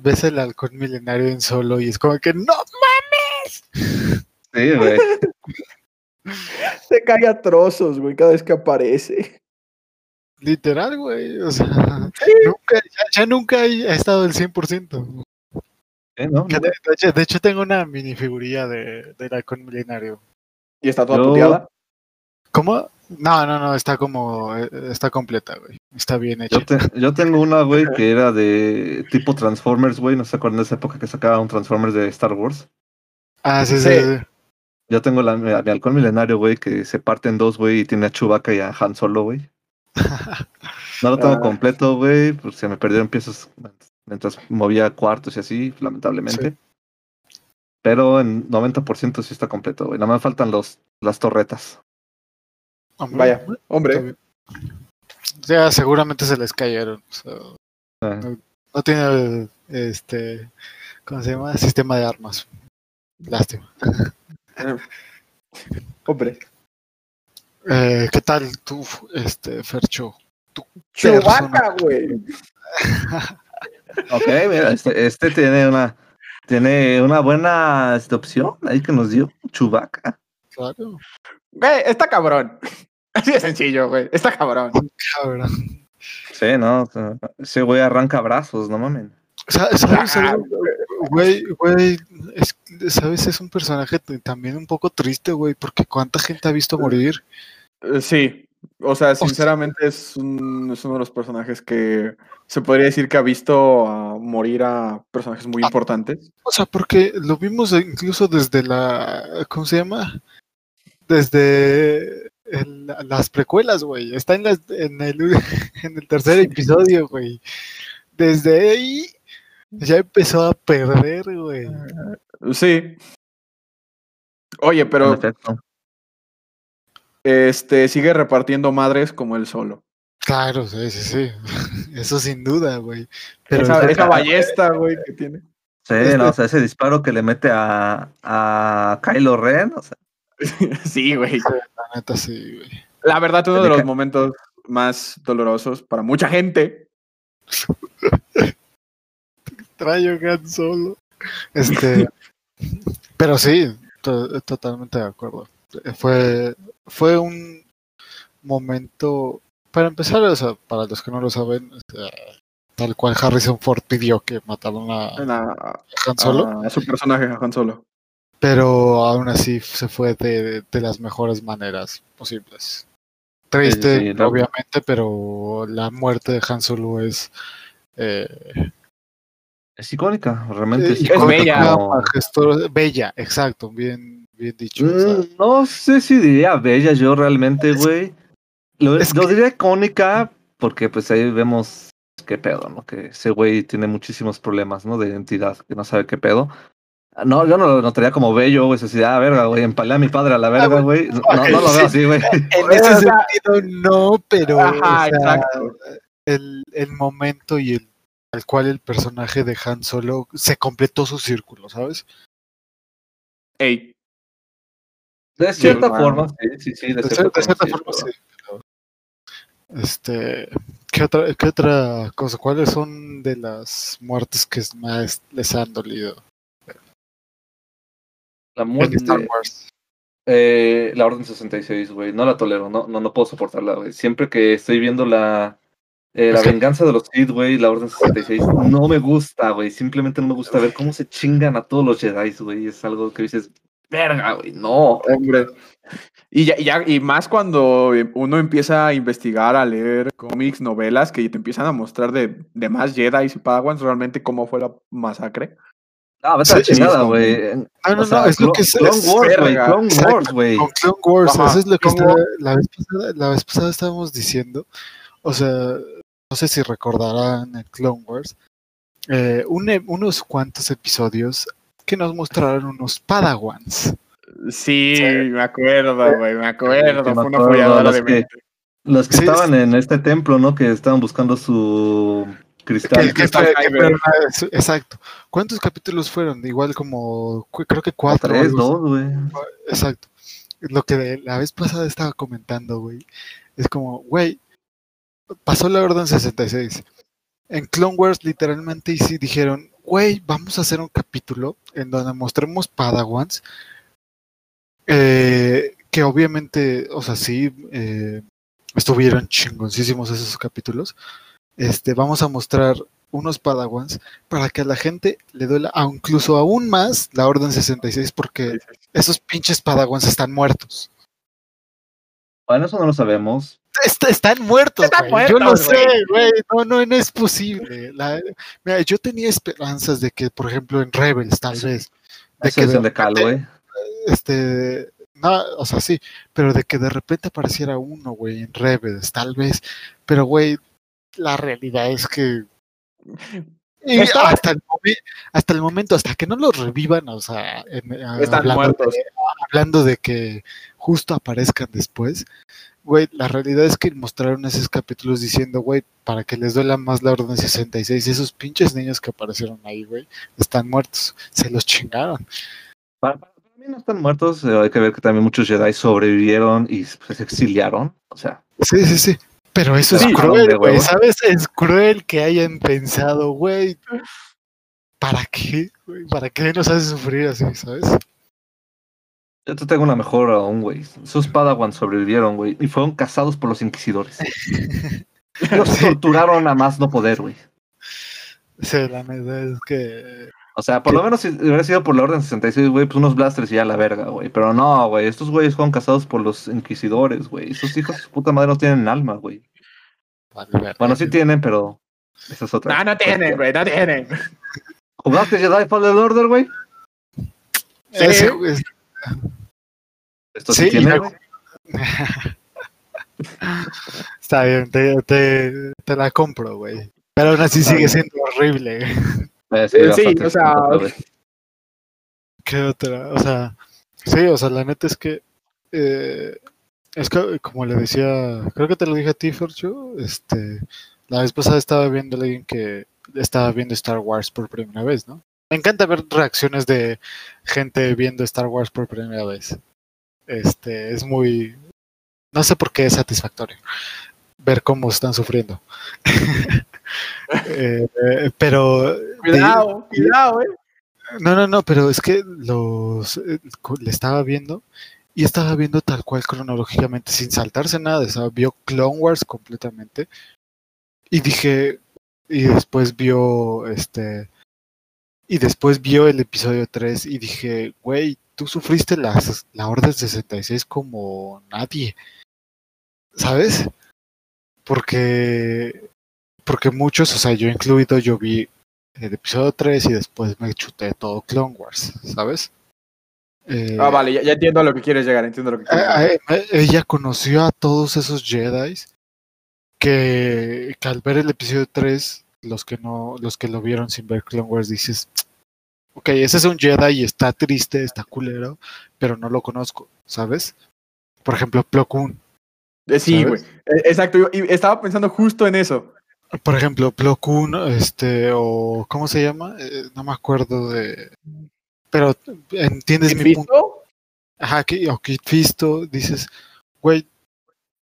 ves el halcón milenario en Solo y es como que ¡No mames! Sí, güey. se cae a trozos, güey, cada vez que aparece. Literal, güey. O sea, nunca, ya, nunca ha estado el 100%. ¿Eh, no? de, hecho, tengo una minifiguría de, de halcón milenario. ¿Y está toda Yo... ¿Cómo? No, no, no, está como, eh, está completa, güey. Está bien hecha. Yo, tengo una, güey, que era de tipo Transformers, güey. No se acuerdan de esa época que sacaba un Transformers de Star Wars. Ah, sí, sí. Yo tengo la, mi, halcón milenario, güey, que se parte en dos, güey, y tiene a Chewbacca y a Han Solo, güey. No lo tengo ah. completo, güey, pues se me perdieron piezas mientras movía cuartos y así, lamentablemente. Pero en 90% sí está completo, güey. Nada más faltan los, las torretas. Vaya, hombre. Ya seguramente se les cayeron. Ah. no, tiene este ¿cómo se llama? sistema de armas. Lástima. hombre. Eh, ¿Qué tal tú, este, Fercho? Chubaca, güey. ok, mira, este, este, tiene una tiene una buena este, opción ahí que nos dio Chubaca. Claro. Güey, está cabrón. Así de sencillo, güey. Está cabrón. Cabrón. Sí, no. Ese güey arranca brazos, no mames. ¿Sabes? Ah, güey, güey, es, ¿sabes? Es un personaje también un poco triste, güey, porque cuánta gente ha visto morir. Eh, sí, o sea, sinceramente es, uno de los personajes que se podría decir que ha visto morir a personajes muy ah, importantes. O sea, porque lo vimos incluso desde la, ¿cómo se llama? Desde las precuelas, güey. Está en, en, el, en el tercer episodio, güey. Desde ahí ya empezó a perder, güey. Sí. Oye, pero este, sigue repartiendo madres como él solo. Claro, sí, sí, sí. Eso sin duda, güey. Pero esa, ballesta, güey, que tiene. Sí, no, o sea, ese disparo que le mete a, a Kylo Ren, o sea. sí, güey. La neta, sí, güey. La verdad, uno de los momentos más dolorosos para mucha gente. Trayo gan Solo. Este. pero sí, totalmente de acuerdo. Fue, fue un momento, para empezar, o sea, para los que no lo saben, tal cual Harrison Ford pidió que mataran a, Han Solo. A, su personaje, a Han Solo. Pero aún así se fue de, de las mejores maneras posibles. Triste, obviamente, pero la muerte de Han Solo es... Eh, es icónica, realmente. es, bella. bella, exacto, bien, bien dicho. Mm, no sé si diría bella yo realmente, güey. Lo, diría icónica porque pues ahí vemos qué pedo, ¿no? Que ese güey tiene muchísimos problemas, ¿no? De identidad, que no sabe qué pedo. No, yo no lo notaría como bello, güey. Así, ah, verga, güey. Empalé a mi padre a la verga, güey. No, no, lo veo así, güey. En ese sentido, no, pero. Ajá, exacto. El, el momento y el al cual el personaje de Han Solo se completó su círculo, ¿sabes? Ey. De cierta forma, sí, sí, sí. De, cierta, forma, sí. Este, ¿qué otra, ¿qué otra cosa? ¿Cuáles son de las muertes que más les han dolido? La muerte Star Wars. Eh, la Orden 66, güey. No la tolero, no, no, no puedo soportarla, güey. Siempre que estoy viendo la, eh, la venganza de los Sith, güey, la Orden 66, no me gusta, güey. Simplemente no me gusta ver cómo se chingan a todos los Jedi, güey. Es algo que dices, verga, güey, no. Hombre. Y ya, y ya, y más cuando uno empieza a investigar, a leer cómics, novelas, que te empiezan a mostrar de, de más Jedi y Padawans realmente cómo fue la masacre. Ah, vete a chingada, güey. Ah, no, no, es lo que es. Clone Wars, güey. Clone Wars, güey. Con Clone Wars, eso es lo que está, la, vez pasada, la vez pasada estábamos diciendo. O sea, no sé si recordarán en Clone Wars, eh, unos cuantos episodios que nos mostraron unos Padawans. Sí, me acuerdo, güey, me acuerdo. Fue una folladora de que, Los que estaban en este templo, ¿no? Que estaban buscando su cristal. exacto. ¿Cuántos capítulos fueron? Igual como, creo que cuatro. Tres, dos, güey. Exacto. Lo que la vez pasada estaba comentando, güey. Es como, güey, pasó la Orden 66. En Clone Wars literalmente y sí dijeron, güey, vamos a hacer un capítulo en donde mostremos Padawans. Eh, que obviamente, o sea, sí, eh, estuvieron chingoncísimos esos capítulos. Este, vamos a mostrar unos Padawans para que a la gente le duela incluso aún más la Orden 66 porque esos pinches Padawans están muertos. Bueno, eso no lo sabemos están muertos. yo lo sé, güey. No, no, no es posible. mira, yo tenía esperanzas de que, por ejemplo, en Rebels, tal vez. De que de, güey. Este. No, o sea, sí, pero de que de repente apareciera uno, güey, en Rebels, tal vez. Pero, güey, la realidad es que. hasta, el hasta el momento, hasta que no los revivan, o sea, hablando de que justo aparezcan después, güey, la realidad es que mostraron esos capítulos diciendo, güey, para que les duela más la Orden 66, esos pinches niños que aparecieron ahí, güey, están muertos, se los chingaron. Para, mí no están muertos, eh, hay que ver que también muchos Jedi sobrevivieron y se exiliaron, o sea. Sí, sí, sí. Pero eso es cruel, güey, ¿sabes? Es cruel que hayan pensado, güey, ¿para qué? ¿Para qué nos hace sufrir así, sabes? Yo te tengo una mejor aún, güey. Sus Padawans sobrevivieron, güey, y fueron cazados por los inquisidores. los torturaron a más no poder, güey. Sí, la verdad es que. O sea, por lo menos si hubiera sido por la Orden 66, güey, pues unos blasters y ya la verga, güey. Pero no, güey, estos güeyes fueron cazados por los inquisidores, güey. Sus hijos de su puta madre no tienen alma, güey. bueno, sí tienen, pero. Esa es otra. No, no tienen, güey, no tienen. ¿Jugaste Jedi Fallen Order, güey? Sí, sí. ¿Esto sí, tiene? Está bien, te, te, te, la compro, güey. Pero aún así sigue siendo horrible. Eh, sí, sí o sea. ¿Qué otra? O sea, sí, o sea, la neta es que. Eh, es que, como le decía, creo que te lo dije a ti, Fercho. Este, la vez pasada estaba viendo a alguien que estaba viendo Star Wars por primera vez, ¿no? Me encanta ver reacciones de gente viendo Star Wars por primera vez. Este, es muy. No sé por qué es satisfactorio ver cómo están sufriendo. Eh, pero. Cuidado, cuidado, eh. No, no, no, pero es que los eh, le estaba viendo y estaba viendo tal cual cronológicamente, sin saltarse nada. Sea, vio Clone Wars completamente. Y dije. Y después vio este y después vio el episodio 3 y dije, güey, tú sufriste las, la Orden 66 como nadie. ¿Sabes? Porque, porque muchos, o sea, yo incluido, yo vi el episodio 3 y después me chuté todo Clone Wars, ¿sabes? Eh, ah, vale, ya, entiendo a lo que quieres llegar, entiendo lo que quieres llegar. ella conoció a todos esos Jedi que, que al ver el episodio 3 los que no, los que lo vieron sin ver Clone Wars dices, ok, ese es un Jedi y está triste, está culero, pero no lo conozco, ¿sabes? Por ejemplo, Plo Koon. Eh, sí, güey. Eh, Exacto. y estaba pensando justo en eso. Por ejemplo, Plo Koon, este, o ¿cómo se llama? Eh, no me acuerdo de. Pero entiendes mi punto. ¿Visto? Ajá, que, o Kit Fisto, dices, güey,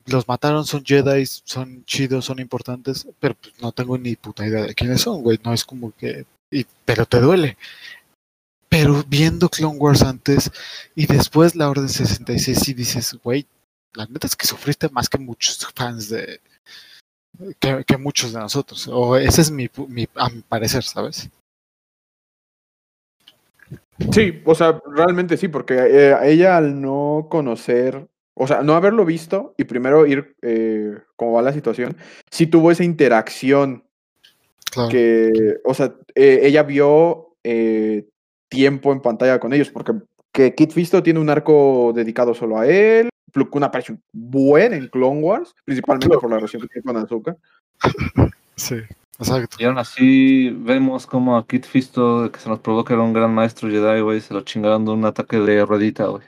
los mataron, son Jedi, son chidos, son importantes, pero pues, no tengo ni puta idea de quiénes son, güey. No es como que. y- pero te duele. Pero viendo Clone Wars antes y después la Orden 66, sí dices, güey, la neta es que sufriste más que muchos fans de. que, que muchos de nosotros. O ese es mi, mi a mi parecer, ¿sabes? Sí, o sea, realmente sí, porque eh, ella al no conocer, o sea, no haberlo visto y primero ir eh, cómo va la situación, sí tuvo esa interacción Claro. que, o sea, eh, ella vio eh, tiempo en pantalla con ellos, porque que Kit Fisto tiene un arco dedicado solo a él, Plo Koon aparece buen en Clone Wars, principalmente por la relación que tiene con Azuka. Sí, exacto. Y aún así vemos como a Kit Fisto, que se nos probó que era un gran maestro Jedi, güey, se lo chingaron de un ataque de ruedita, güey.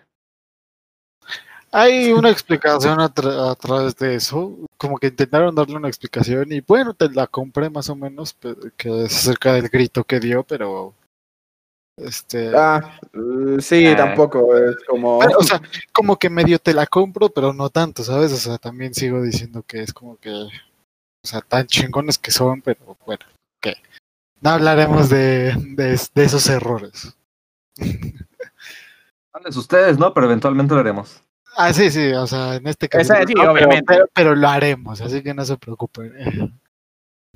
Hay una explicación a, tra- a través de eso, como que intentaron darle una explicación y bueno, te la compré más o menos, que es acerca del grito que dio, pero este, Ah, eh, sí, Ah. tampoco, es como... pero, o sea, como que medio te la compro, pero no tanto, ¿sabes? O sea, también sigo diciendo que es como que, o sea, tan chingones que son, pero bueno, que no hablaremos de, de, de esos errores. Ustedes, ¿no? Pero eventualmente lo haremos. Ah, sí, sí, o sea, en este caso. Sí, obviamente. Pero, pero lo haremos, así que no se preocupen.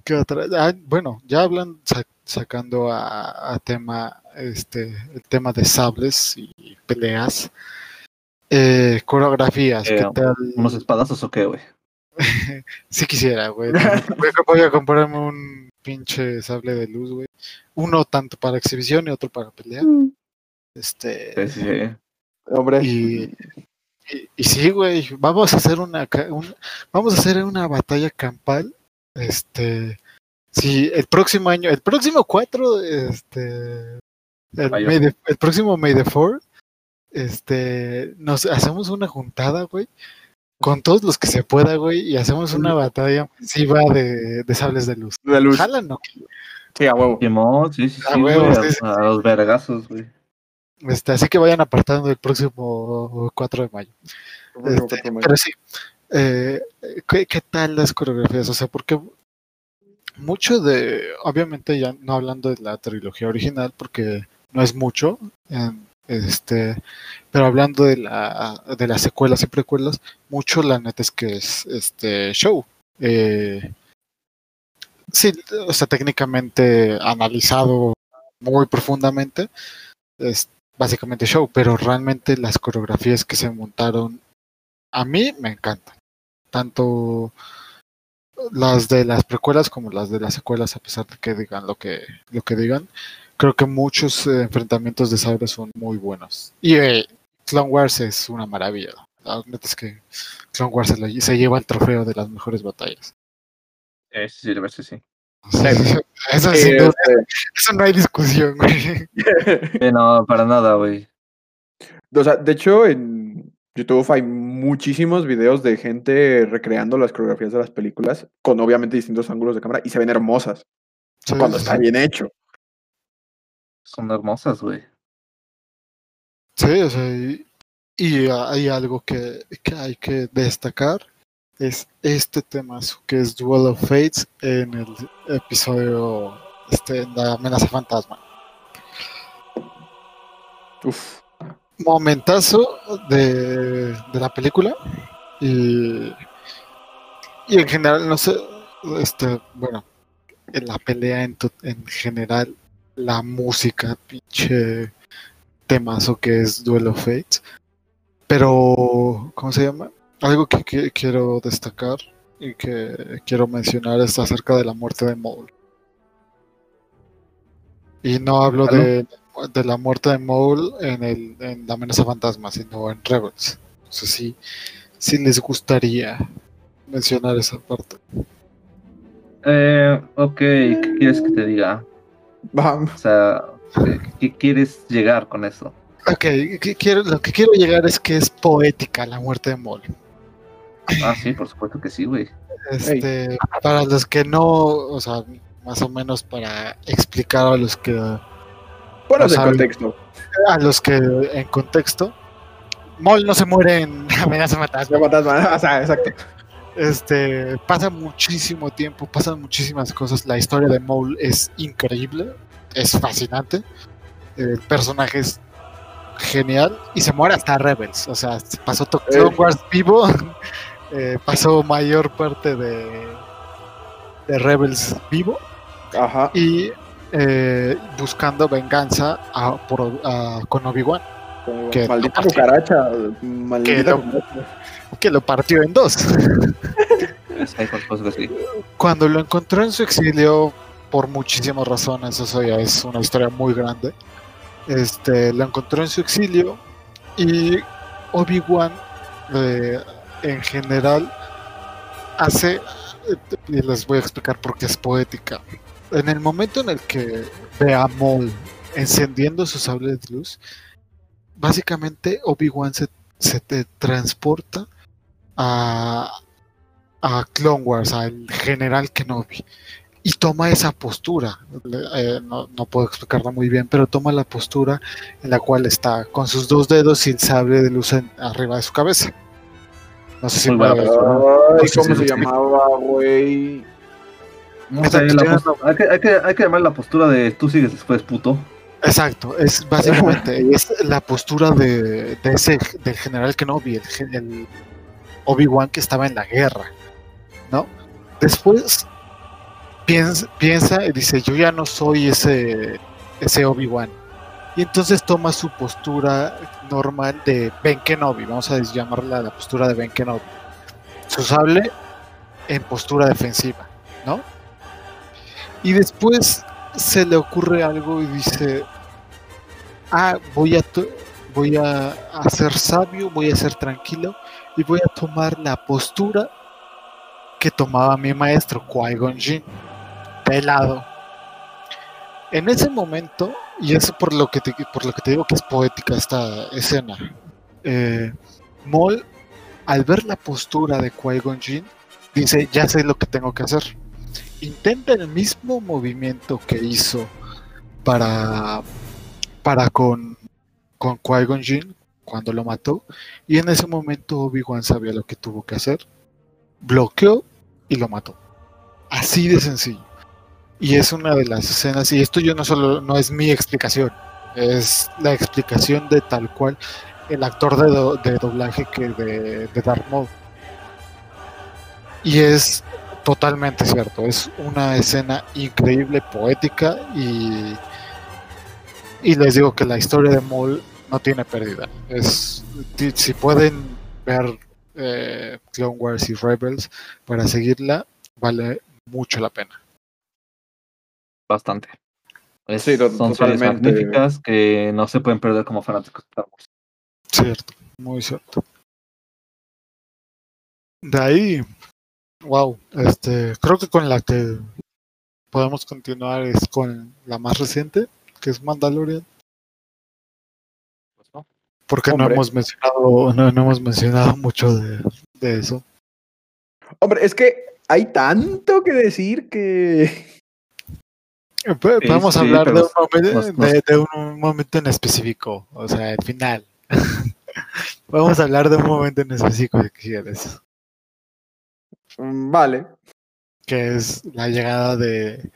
¿Qué otra? Ah, bueno, ya hablan sa- sacando a, a tema, este, el tema de sables y peleas. Eh, coreografías, Eh, ¿qué tal? ¿Unos espadazos o qué, güey? Si quisiera, güey. Voy a- Voy a comprarme un pinche sable de luz, güey. Uno tanto para exhibición y otro para pelea. Este. Sí, sí. Hombre, Y, y, y sí, güey, vamos a hacer una, ca- un- vamos a hacer una batalla campal. Este, sí, el próximo año, el próximo 4, este, el, Mayo. May the- el próximo May the 4, este, nos hacemos una juntada, güey, con todos los que se pueda, güey, y hacemos una batalla masiva de, de sables de luz. de luz. Jalan, ¿no? Sí, a huevo. Sí, sí, sí, huevo, güey, sí, a, sí, a los vergazos, güey. Este, así que vayan apartando el próximo 4 de mayo. Este, pero sí, eh, ¿qué, qué tal las coreografías? O sea, porque mucho de, obviamente ya no hablando de la trilogía original, porque no es mucho, en- este, pero hablando de la de las secuelas y precuelas, mucho la neta es que es este show. Eh, sí, o sea, técnicamente analizado muy profundamente, es básicamente show, pero realmente las coreografías que se montaron a mí me encantan. Tanto las de las precuelas como las de las secuelas, a pesar de que digan lo que, lo que digan. Creo que muchos eh, enfrentamientos de sables son muy buenos. Y eh, Clone Wars es una maravilla. La es que Clone Wars se, lo- se lleva el trofeo de las mejores batallas. Sí, sí, sí, la verdad, sí, sí. Eso, Sí, sin duda, este, eso no hay discusión, güey. Eh, no, para nada, güey. o sea, de hecho, en YouTube hay muchísimos videos de gente recreando las coreografías de las películas con obviamente distintos ángulos de cámara y se ven hermosas Sí, cuando sí, está bien hecho. Son hermosas, güey. Sí, o sea, y, y hay algo que, que hay que destacar, es este tema que es Duel of Fates en el episodio este, en la amenaza fantasma. Uf. Momentazo de, de la película y, y en general, no sé, este, bueno, en la pelea en, to- en general, la música, pinche temazo que es Duel of Fates. Pero, ¿cómo se llama? Algo que quiero destacar y que quiero mencionar es acerca de la muerte de Maul. Y no hablo de, de la muerte de Maul en, el, en la amenaza fantasma, sino en Rebels. No sé si, si les gustaría mencionar esa parte. Eh, ok, ¿qué quieres que te diga? Vamos. O sea, ¿Qué quieres llegar con eso? Ok, quiero, lo que quiero llegar es que es poética la muerte de Mol. Ah, sí, por supuesto que sí, güey. Este, para los que no, o sea, más o menos para explicar a los que. Bueno, en contexto. A los que en contexto. Mol no se muere en amenaza fantasma. o sea, exacto. Este, pasa muchísimo tiempo, pasan muchísimas cosas. La historia de Mole es increíble, es fascinante. El personaje es genial y se muere hasta Rebels. O sea, pasó Clone Wars vivo, eh, pasó mayor parte de, de Rebels vivo. Ajá. Y eh, buscando venganza a, por, con Obi-Wan. Que maldita cucaracha. Maldita que, lo, partió en dos. Cuando lo encontró en su exilio, por muchísimas razones, eso ya es una historia muy grande este, lo encontró en su exilio y Obi-Wan eh, en general hace, y les voy a explicar por qué es poética. En el momento en el que ve a Maul encendiendo su sable de luz, básicamente Obi-Wan se, se te transporta a, a Clone Wars, al general Kenobi y toma esa postura. Eh, no, puedo explicarla muy bien, pero toma la postura en la cual está con sus dos dedos y el sable de luz arriba de su cabeza. No sé si me... ¿Cómo se llamaba, güey? Hay, que, hay, que, hay que llamar la postura de tú sigues después, puto. Exacto, es básicamente es la postura de, de ese del general Kenobi, el, el Obi-Wan que estaba en la guerra, ¿no? Después piensa, y dice, yo ya no soy ese, ese Obi-Wan. Y entonces toma su postura normal de Ben Kenobi, vamos a llamarla la postura de Ben Kenobi. Su sable en postura defensiva, ¿no? Y después se le ocurre algo y dice, ah, voy a, voy a, ser sabio, voy a ser tranquilo y voy a tomar la postura que tomaba mi maestro, Qui-Gon Jinn pelado. En ese momento, y eso por lo que te, por lo que te digo que es poética esta escena, eh, Mol, al ver la postura de Qui-Gon Jinn, dice, ya sé lo que tengo que hacer. Intenta el mismo movimiento que hizo para, para con, con Qui-Gon cuando lo mató, y en ese momento Obi-Wan sabía lo que tuvo que hacer, bloqueó y lo mató. Así de sencillo. Y es una de las escenas, y esto yo no solo, no es mi explicación, es la explicación de tal cual el actor de, de doblaje que de, de Darth. Y es totalmente cierto, es una escena increíble, poética, y, y les digo que la historia de Maul no tiene pérdida. Es, si pueden ver eh, Clone Wars y Rebels para seguirla, vale mucho la pena bastante. son series magníficas que no se pueden perder como fanáticos de Star Wars. Cierto, muy cierto. De ahí, wow, este, creo que con la que podemos continuar es con la más reciente, que es Mandalorian. Pues Porque no hemos mencionado, no, hemos mencionado mucho de, de eso. Hombre, es que hay tanto que decir que Podemos hablar de, un momento, de, un momento en específico, o sea, el final. Vamos a hablar de un momento en específico si quieres. Mm, vale. Que es la llegada de,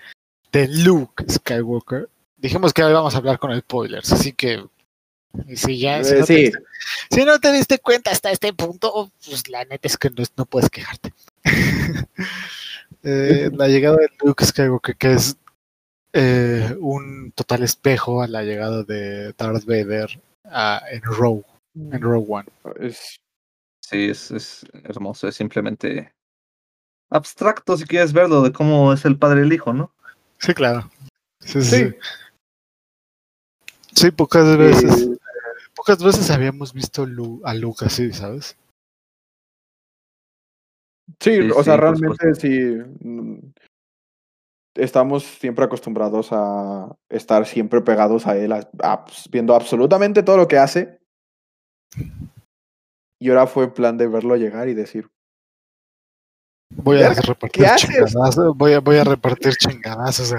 de Luke Skywalker. Dijimos que hoy vamos a hablar con spoilers, así que si ya si no, Te, si no, te, diste cuenta hasta este punto, pues la neta es que no, no puedes quejarte. eh, la llegada de Luke Skywalker, que es eh, un total espejo a la llegada de Darth Vader en Rogue, en Rogue One. Sí, es, es hermoso, es simplemente abstracto si quieres verlo de cómo es el padre y el hijo, ¿no? Sí, claro. Sí, sí. sí. pocas veces. pocas veces habíamos visto a Luke así, ¿sabes? Sí, o sea, realmente sí. estamos siempre acostumbrados a estar siempre pegados a él, pues, viendo absolutamente todo lo que hace. Y ahora fue plan de verlo llegar y decir. Voy a repartir chingadazos, voy a, voy a repartir chingadazos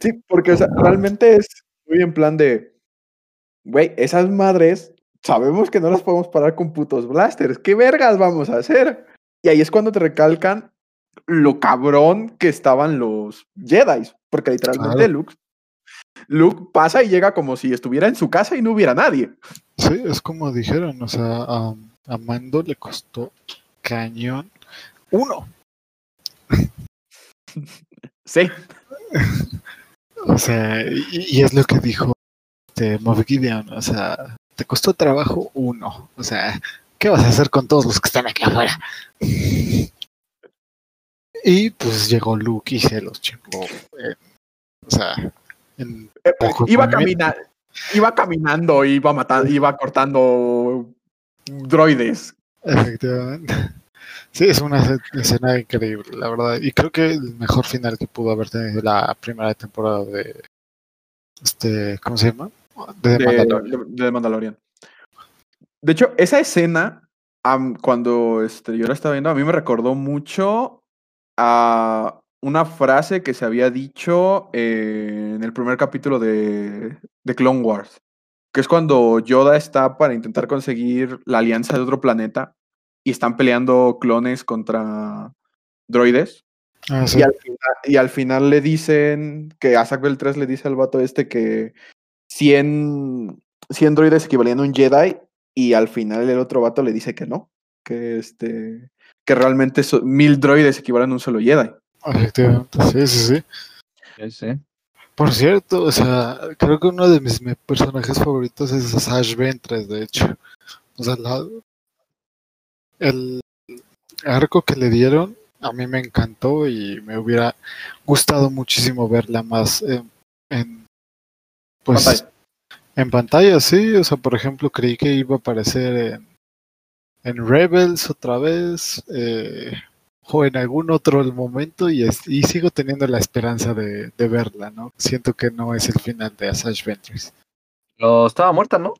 Sí, porque realmente es muy en plan de, güey, esas madres sabemos que no las podemos parar con putos blasters. ¿Qué vergas vamos a hacer? Y ahí es cuando te recalcan lo cabrón que estaban los Jedi. Porque literalmente Luke, Luke pasa y llega como si estuviera en su casa y no hubiera nadie. Sí, es como dijeron, o sea, a, Mando le costó cañón uno. Sí. o sea, y, es lo que dijo este Moff Gideon, o sea, te costó trabajo uno. O sea, ¿qué vas a hacer con todos los que están aquí afuera? Y pues llegó Luke y se los chingó. o sea, en eh, iba, caminar, iba caminando, iba matando, iba cortando droides. Efectivamente. Sí, es una escena increíble, la verdad. Y creo que el mejor final que pudo haber tenido la primera temporada de. Este, ¿Cómo se llama? De, de, Mandalorian. de hecho, esa escena, cuando este, yo la estaba viendo, a mí me recordó mucho a una frase que se había dicho en el primer capítulo de, de Clone Wars, que es cuando Yoda está para intentar conseguir la alianza de otro planeta y están peleando clones contra droides. Ah, y, al final, le dicen que a Bell 3 le dice al vato este que 100, 100 droides equivalían a un Jedi y al final el otro vato le dice que no, que este que realmente mil droides equivalen a un solo Jedi. Efectivamente, sí, sí, sí. Por cierto, o sea, creo que uno de mis personajes favoritos es Sash Ventres, de hecho. O sea, el arco que le dieron a mí me encantó y me hubiera gustado muchísimo verla más en, pues en pantalla, sí, o sea, por ejemplo, creí que iba a aparecer en en Rebels otra vez, eh, o en algún otro momento, y, y sigo teniendo la esperanza de, verla, ¿no? Siento que no es el final de Asajj Ventress. No, estaba muerta, ¿no?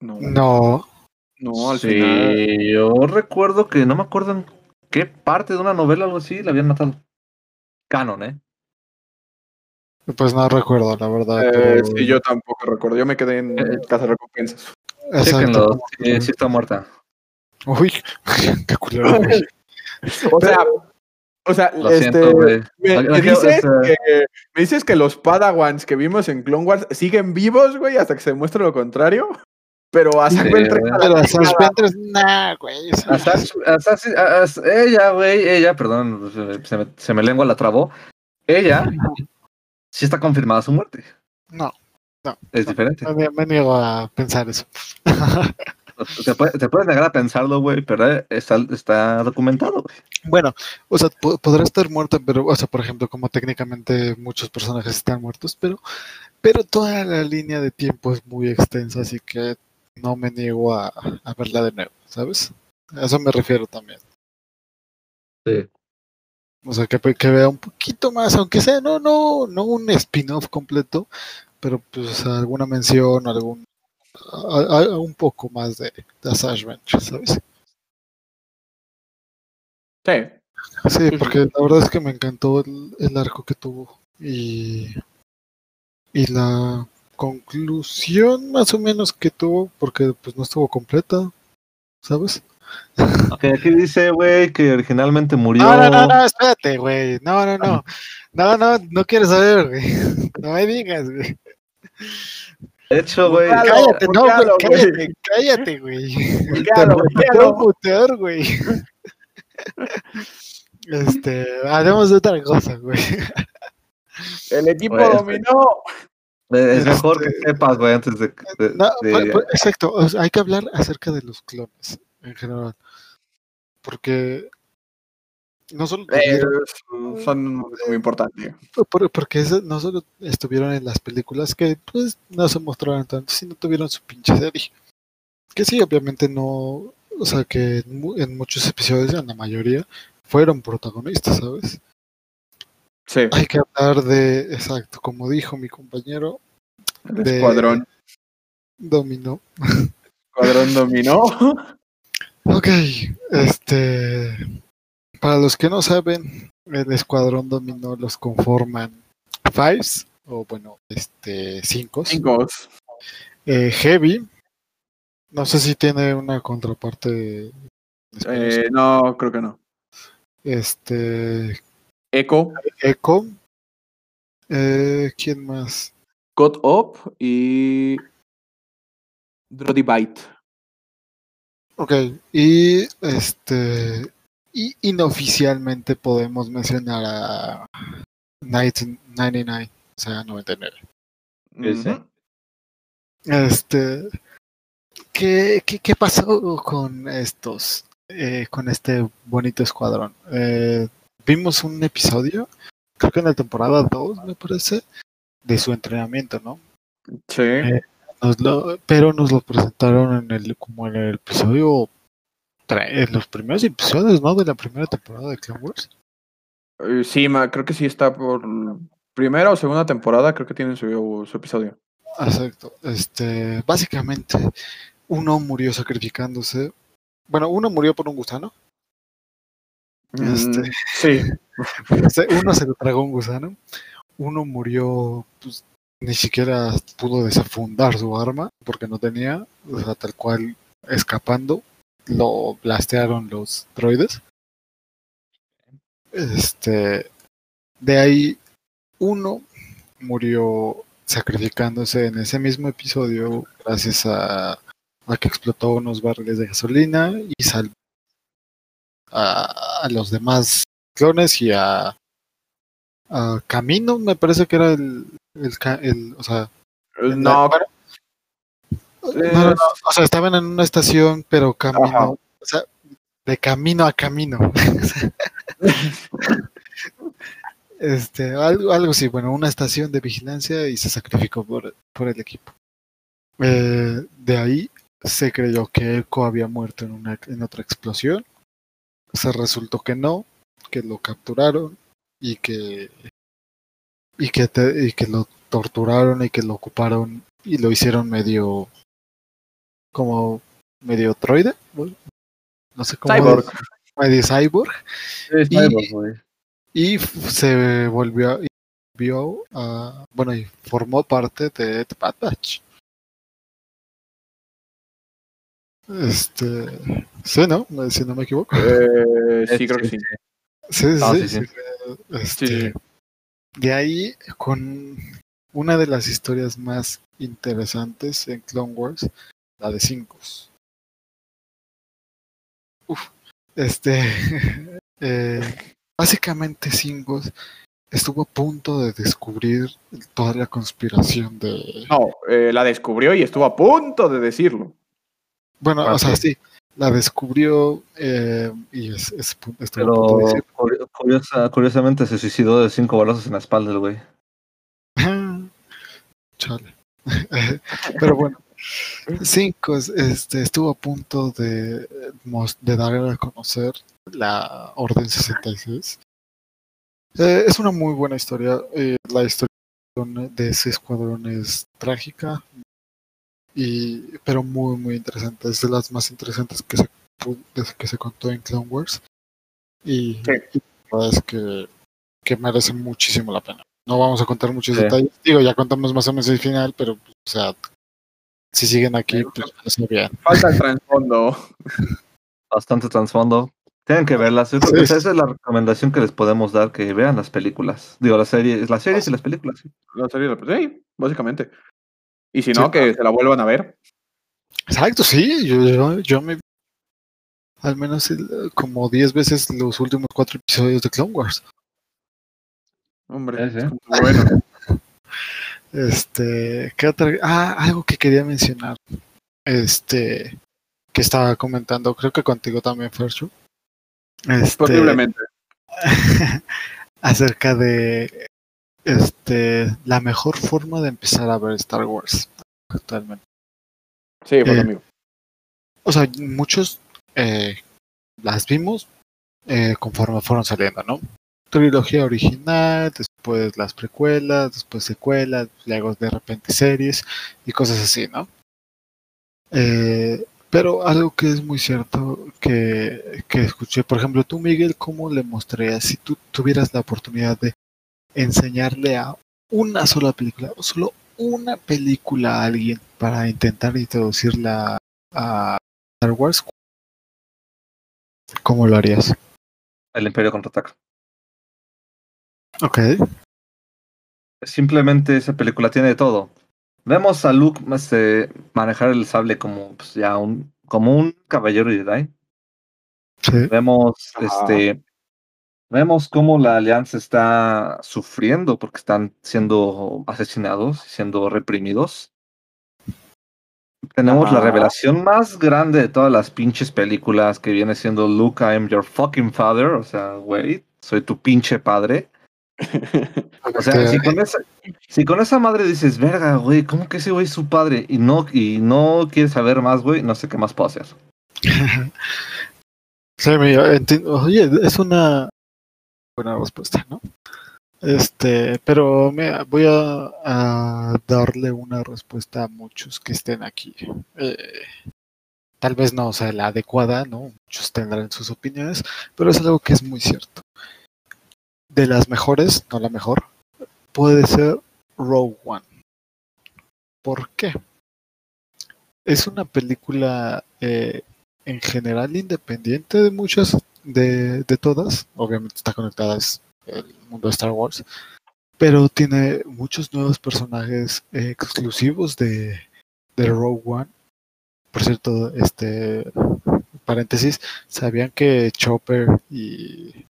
No. No, al sí, Yo recuerdo que no me acuerdo en qué parte de una novela o algo así la habían matado. Canon, ¿eh? Pues no recuerdo, la verdad. Eh, sí, yo tampoco recuerdo. Yo me quedé en eh, Casa de Recompensas. Chéquenlo, sí, está muerta. Uy, qué culero. o sea, o sea, este, me, dices que, me, dices que, los Padawans que vimos en Clone Wars siguen vivos, güey, hasta que se muestre lo contrario. Pero a Sash Ventress, nah, güey. ella, güey, ella, perdón, se me, se me lengua la trabó. Ella sí está confirmada su muerte. No. Es diferente. Me, niego a pensar eso. te, puedes negar a pensarlo, güey, pero está, está documentado. Bueno, o sea, podrá estar muerta, pero, o sea, por ejemplo, como técnicamente muchos personajes están muertos, pero, pero toda la línea de tiempo es muy extensa, así que no me niego a, verla de nuevo, ¿sabes? A eso me refiero también. Sí. O sea, que, que vea un poquito más, aunque sea, no, no, no un spin-off completo, pero pues alguna mención, algún un poco más de, de ¿sabes? Sí. Sí, porque la verdad es que me encantó el, arco que tuvo y, y la conclusión más o menos que tuvo, porque pues no estuvo completa, ¿sabes? Ok, aquí dice, güey, que originalmente murió. No, no, no, no, espérate, güey. No, no, no. No, no, no quieres saber, güey. No me digas, güey. De hecho, güey. Cállate, no, güey, cállate, cállate, güey. Te voy a putear, güey. Este, haremos otra cosa, güey. El equipo dominó. Es mejor que este, sepas, güey, antes de. no, exacto, hay que hablar acerca de los clones en general. Porque no solo eh, son muy importantes. Porque no solo estuvieron en las películas que pues no se mostraron tanto, sino tuvieron su pinche serie. Que sí, obviamente no, o sea que en, muchos episodios, en la mayoría, fueron protagonistas, ¿sabes? Sí. Hay que hablar de, exacto, como dijo mi compañero, El de- escuadrón. dominó. Escuadrón dominó. Ok, este, para los que no saben, el escuadrón dominó los conforman Fives, o bueno, este, cinco. Cinco. Eh, Heavy, no sé si tiene una contraparte. Eh, no, creo que no. Este, Echo, Echo. Eh, ¿Quién más? Got Up y Drody Bite. Ok, y este, y inoficialmente podemos mencionar a 99, o sea, 99. Ese. Este, ¿qué, qué, qué pasó con estos, eh, con este bonito escuadrón? Eh, vimos un episodio, creo que en la temporada 2, me parece, de su entrenamiento, ¿no? Sí. Nos lo- pero nos lo presentaron en el, como en el episodio, en los primeros episodios, ¿no? De la primera temporada de Clone Wars. Eh, sí, ma- creo que sí está por primera o segunda temporada, creo que tienen su, su episodio. Exacto. Este, básicamente, uno murió sacrificándose. Bueno, uno murió por un gusano. Este. Mm, sí. Se- Uno se lo tragó un gusano. Uno murió, pues, ni siquiera pudo desafundar su arma porque no tenía, o sea, tal cual escapando, lo blastearon los droides. Este, de ahí uno murió sacrificándose en ese mismo episodio gracias a, a que explotó unos barriles de gasolina y salvó a, a los demás clones y a, a Camino, me parece que era el, el, o sea, No, no, no, no, o sea, estaban en una estación, pero camino, Ajá. o sea, de camino a camino. este, algo, algo así, bueno, una estación de vigilancia y se sacrificó por, por el equipo. Eh, de ahí se creyó que Echo había muerto en, una, en otra explosión. Se resultó que no, que lo capturaron y que y que te- y que lo torturaron y que lo ocuparon y lo hicieron medio como medio bueno, no sé cómo Cyborg. medio cyborg Y- cyborg, se volvió y vio a bueno y formó parte de The Bad Batch. Este, sí, ¿no? Si no me equivoco. eh, sí, creo que sí. Sí, sí, Ah, sí, sí, sí. sí, este, Sí, sí. De ahí, con una de las historias más interesantes en Clone Wars, la de Cinco. Uf, este, eh, básicamente Cinco estuvo a punto de descubrir toda la conspiración de... No, eh, la descubrió y estuvo a punto de decirlo. Bueno, o sea, sí. la descubrió eh, y es, estuvo a Pero punto de decir- curi- curiosa- curiosamente se suicidó de cinco balazos en la espalda, el güey. Chale. Pero bueno, cinco es- este, estuvo a punto de, de dar a conocer la Orden 66. Eh, es una muy buena historia. eh, la historia de ese escuadrón es trágica, y, pero muy, muy interesante. Es de las más interesantes que se, que se contó en Clone Wars. Y, Sí. y la verdad es que, que merece muchísimo la pena. No vamos a contar muchos Sí. detalles. Digo, ya contamos más o menos el final, pero, o sea, si siguen aquí, pues se bien. Falta el trasfondo. Bastante trasfondo. Tienen que verlas. Yo creo que Sí. esa es la recomendación que les podemos dar, que vean las películas. Digo, las series, las series y las películas. sí. La serie, sí, básicamente. Y si no, Sí. que se la vuelvan a ver. Exacto, sí, yo, yo, yo me al menos el- como 10 veces los últimos cuatro episodios de Clone Wars. Hombre, es bueno. Este, ¿qué otra? Ah, algo que quería mencionar. Este, que estaba comentando, creo que contigo también, Ferchu. Este, Posiblemente. acerca de este la mejor forma de empezar a ver Star Wars actualmente. Sí, fue eh, conmigo. O sea, muchos eh, las vimos eh, conforme fueron saliendo, ¿no? Trilogía original, después las precuelas, después secuelas, luego de repente series y cosas así, ¿no? Eh, pero algo que es muy cierto que, que, escuché, por ejemplo, tú, Miguel, ¿cómo le mostrarías si tú tuvieras la oportunidad de enseñarle a una sola película, o solo una película a alguien para intentar introducirla a Star Wars? ¿Cómo lo harías? El Imperio contraataca. Ok. Simplemente esa película tiene de todo. Vemos a Luke este, manejar el sable como pues, ya un como un caballero Jedi. Sí. Vemos este vemos cómo la alianza está sufriendo porque están siendo asesinados, siendo reprimidos. Tenemos la revelación más grande de todas las pinches películas que viene siendo Luke, I am your fucking father. O sea, güey, soy tu pinche padre. O sea, si con esa, si con esa madre dices, verga, güey, ¿cómo que ese güey es su padre? Y no, y no quieres saber más, güey, no sé qué más puedo hacer. Sí. Oye, es una buena respuesta, ¿no? Este, pero mira, voy a, a darle una respuesta a muchos que estén aquí. Eh, tal vez no sea la adecuada, ¿no? Muchos tendrán sus opiniones, pero es algo que es muy cierto. De las mejores, no la mejor, puede ser Rogue One. ¿Por qué? Es una película eh, en general independiente de muchas, de, de todas. Obviamente está conectada el mundo de Star Wars. Pero tiene muchos nuevos personajes eh, exclusivos de, de Rogue One. Por cierto, este paréntesis, ¿sabían que Chopper y,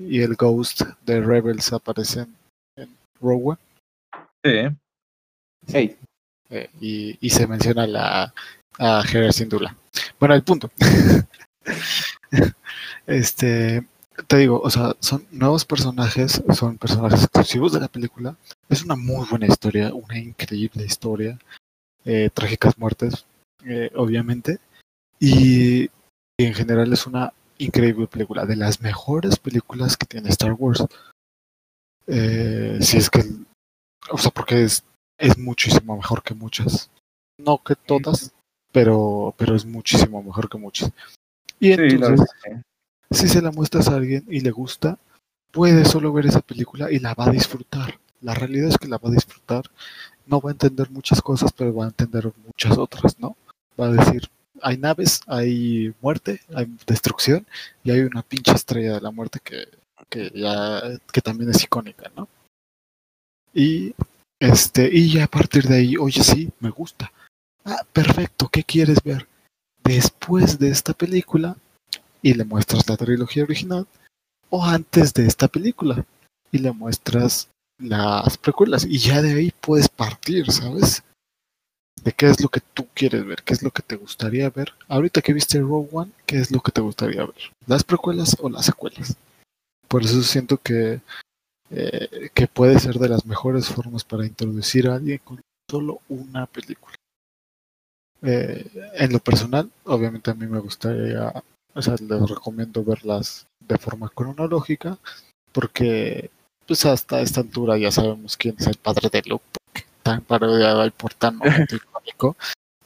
y el Ghost de Rebels aparecen en Rogue One? Sí. Hey, Eh, y, y se menciona la, a Hera Syndulla. Bueno, el punto. este, te digo, o sea, son nuevos personajes, son personajes exclusivos de la película. Es una muy buena historia, una increíble historia. eh, trágicas muertes, eh, obviamente. Y, y en general es una increíble película, de las mejores películas que tiene Star Wars. Eh, si es que, o sea, porque es es muchísimo mejor que muchas. No que todas, pero, pero es muchísimo mejor que muchas. Y entonces, sí. si se la muestras a alguien y le gusta, puede solo ver esa película y la va a disfrutar. La realidad es que la va a disfrutar. No va a entender muchas cosas, pero va a entender muchas otras, ¿no? Va a decir, hay naves, hay muerte, hay destrucción y hay una pinche estrella de la muerte que, que ya que también es icónica, ¿no? Y este, y ya a partir de ahí, oye, sí, me gusta. Ah, perfecto, ¿qué quieres ver? Después de esta película, y le muestras la trilogía original, o antes de esta película, y le muestras las precuelas, y ya de ahí puedes partir, ¿sabes? De qué es lo que tú quieres ver, qué es lo que te gustaría ver. Ahorita que viste Rogue One, ¿qué es lo que te gustaría ver? ¿Las precuelas o las secuelas? Por eso siento que eh, que puede ser de las mejores formas para introducir a alguien con solo una película. Eh, en lo personal, obviamente a mí me gustaría, o sea, les recomiendo verlas de forma cronológica, porque pues hasta esta altura ya sabemos quién es el padre de Luke, parodiado y por tan momento icónico,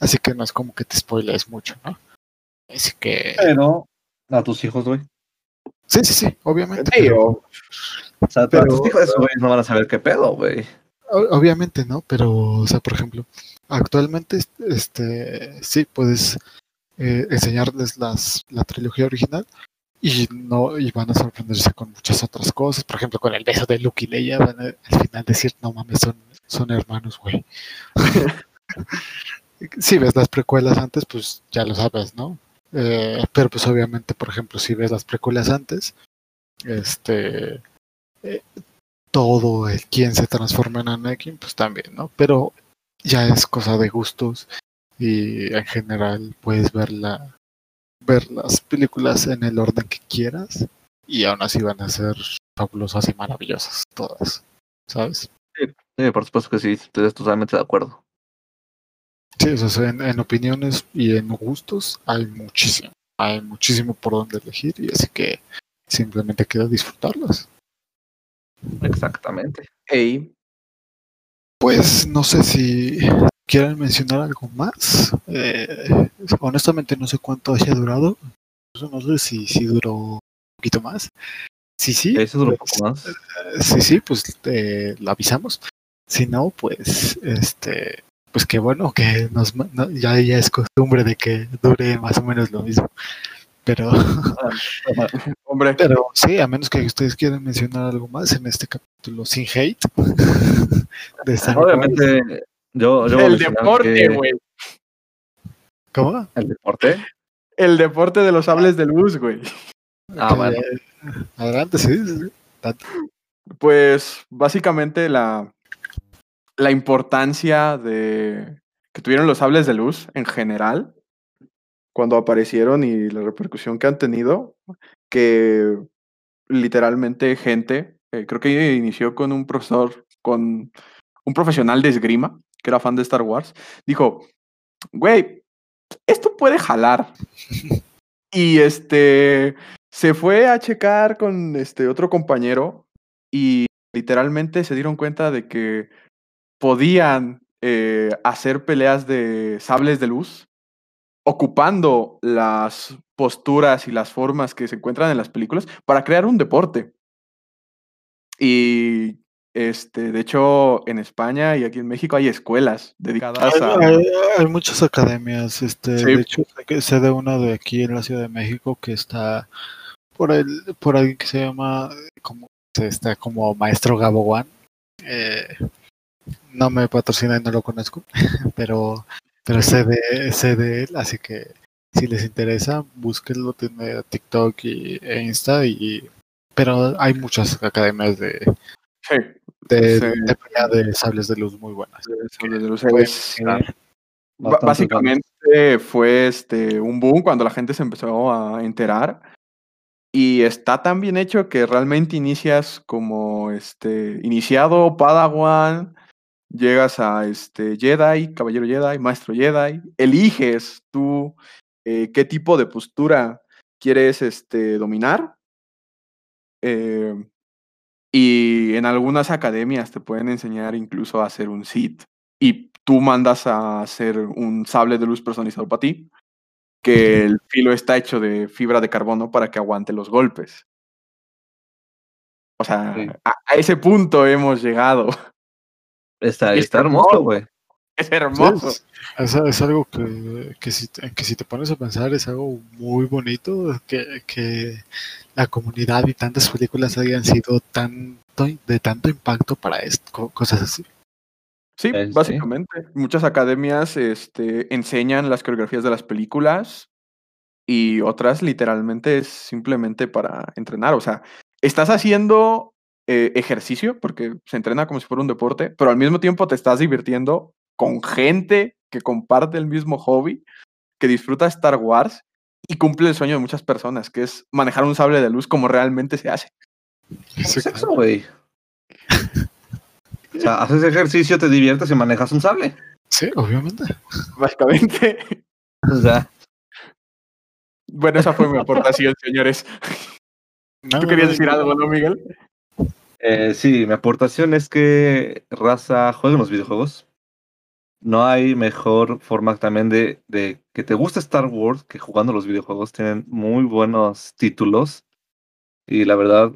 así que no es como que te spoiles mucho, ¿no? Así que... Pero a tus hijos, güey. Sí, sí, sí, obviamente. Sí, pero- o- O sea, Pero- tus hijos güeyes no van a saber qué pedo, güey. Obviamente no, pero, o sea, por ejemplo, actualmente, este, sí, puedes eh, enseñarles las, la trilogía original y no y van a sorprenderse con muchas otras cosas. Por ejemplo, con el beso de Luke y Leia van a al final decir, no mames, son, son hermanos, güey. si ves las precuelas antes, pues ya lo sabes, ¿no? Eh, pero pues obviamente, por ejemplo, si ves las precuelas antes, este... eh, todo el quien se transforma en Anakin, pues también, ¿no? Pero ya es cosa de gustos y en general puedes ver, la, ver las películas en el orden que quieras y aún así van a ser fabulosas y maravillosas todas, ¿sabes? Sí, por supuesto que sí, estoy totalmente de acuerdo. Sí, o sea, en, en opiniones y en gustos hay muchísimo, hay muchísimo por donde elegir y así que simplemente queda disfrutarlos. Exactamente. Hey. Pues no sé si quieren mencionar algo más. Eh, honestamente no sé cuánto haya durado. No sé si, si duró un poquito más. Sí, sí. Eso duró un pues, poco más. eh, sí, sí, pues eh, lo avisamos. Si no, pues este pues qué bueno que nos no, ya, ya es costumbre de que dure más o menos lo mismo. Pero, Hombre, pero sí, a menos que ustedes quieran mencionar algo más en este capítulo sin hate. de. Obviamente, yo, yo el deporte, que- güey. ¿Cómo? El deporte. El deporte de los sables de luz, güey. Ah, Que- bueno. Adelante, sí. sí, sí. Tanto. Pues básicamente la, la importancia de que tuvieron los sables de luz en general cuando aparecieron y la repercusión que han tenido, que literalmente gente, eh, creo que inició con un profesor, con un profesional de esgrima, que era fan de Star Wars, dijo, güey, esto puede jalar. y este, se fue a checar con este otro compañero y literalmente se dieron cuenta de que podían eh, hacer peleas de sables de luz ocupando las posturas y las formas que se encuentran en las películas para crear un deporte. Y este, de hecho, en España y aquí en México hay escuelas dedicadas a. Hay, hay- hay muchas academias, este, Sí. de hecho sé de una de aquí en la Ciudad de México que está por el, por alguien que se llama como está como maestro Gabo One. Eh, no me patrocina y no lo conozco, pero pero sé de, sé de él, así que si les interesa, búsquenlo, tiene TikTok y, e Insta y pero hay muchas academias de, Sí, de, Sí. de pelea de sables de luz muy buenas. de sables de luz. Pueden Es- investigar. Ba- Bastante básicamente fue este un boom cuando la gente se empezó a enterar y está tan bien hecho que realmente inicias como este iniciado Padawan, llegas a este Jedi, caballero Jedi, maestro Jedi, eliges tú eh, qué tipo de postura quieres este dominar. eh, y en algunas academias te pueden enseñar incluso a hacer un Sith y tú mandas a hacer un sable de luz personalizado para ti, que el filo está hecho de fibra de carbono para que aguante los golpes. O sea, Sí. a, a ese punto hemos llegado. Está, Y está está hermoso, güey. Es hermoso. Sí, es, es algo que, que, si, te- que si te pones a pensar es algo muy bonito que, que la comunidad y tantas películas hayan sido tanto, de tanto impacto para esto, cosas así. Sí, Eh, sí. básicamente. Muchas academias este, enseñan las coreografías de las películas y otras literalmente es simplemente para entrenar. O sea, estás haciendo eh, ejercicio porque se entrena como si fuera un deporte, pero al mismo tiempo te estás divirtiendo con gente que comparte el mismo hobby, que disfruta Star Wars y cumple el sueño de muchas personas, que es manejar un sable de luz como realmente se hace. Sí, Sexo, güey. O sea, haces ejercicio, te diviertes y manejas un sable. sí, obviamente. Básicamente. O sea, Bueno, esa fue mi aportación, señores. No, ¿Tú no, querías no, decir no, algo, no, Miguel? Eh, sí, mi aportación es que raza jueguen los videojuegos. No hay mejor forma también de, de que te guste Star Wars que jugando los videojuegos. Tienen muy buenos títulos. Y la verdad,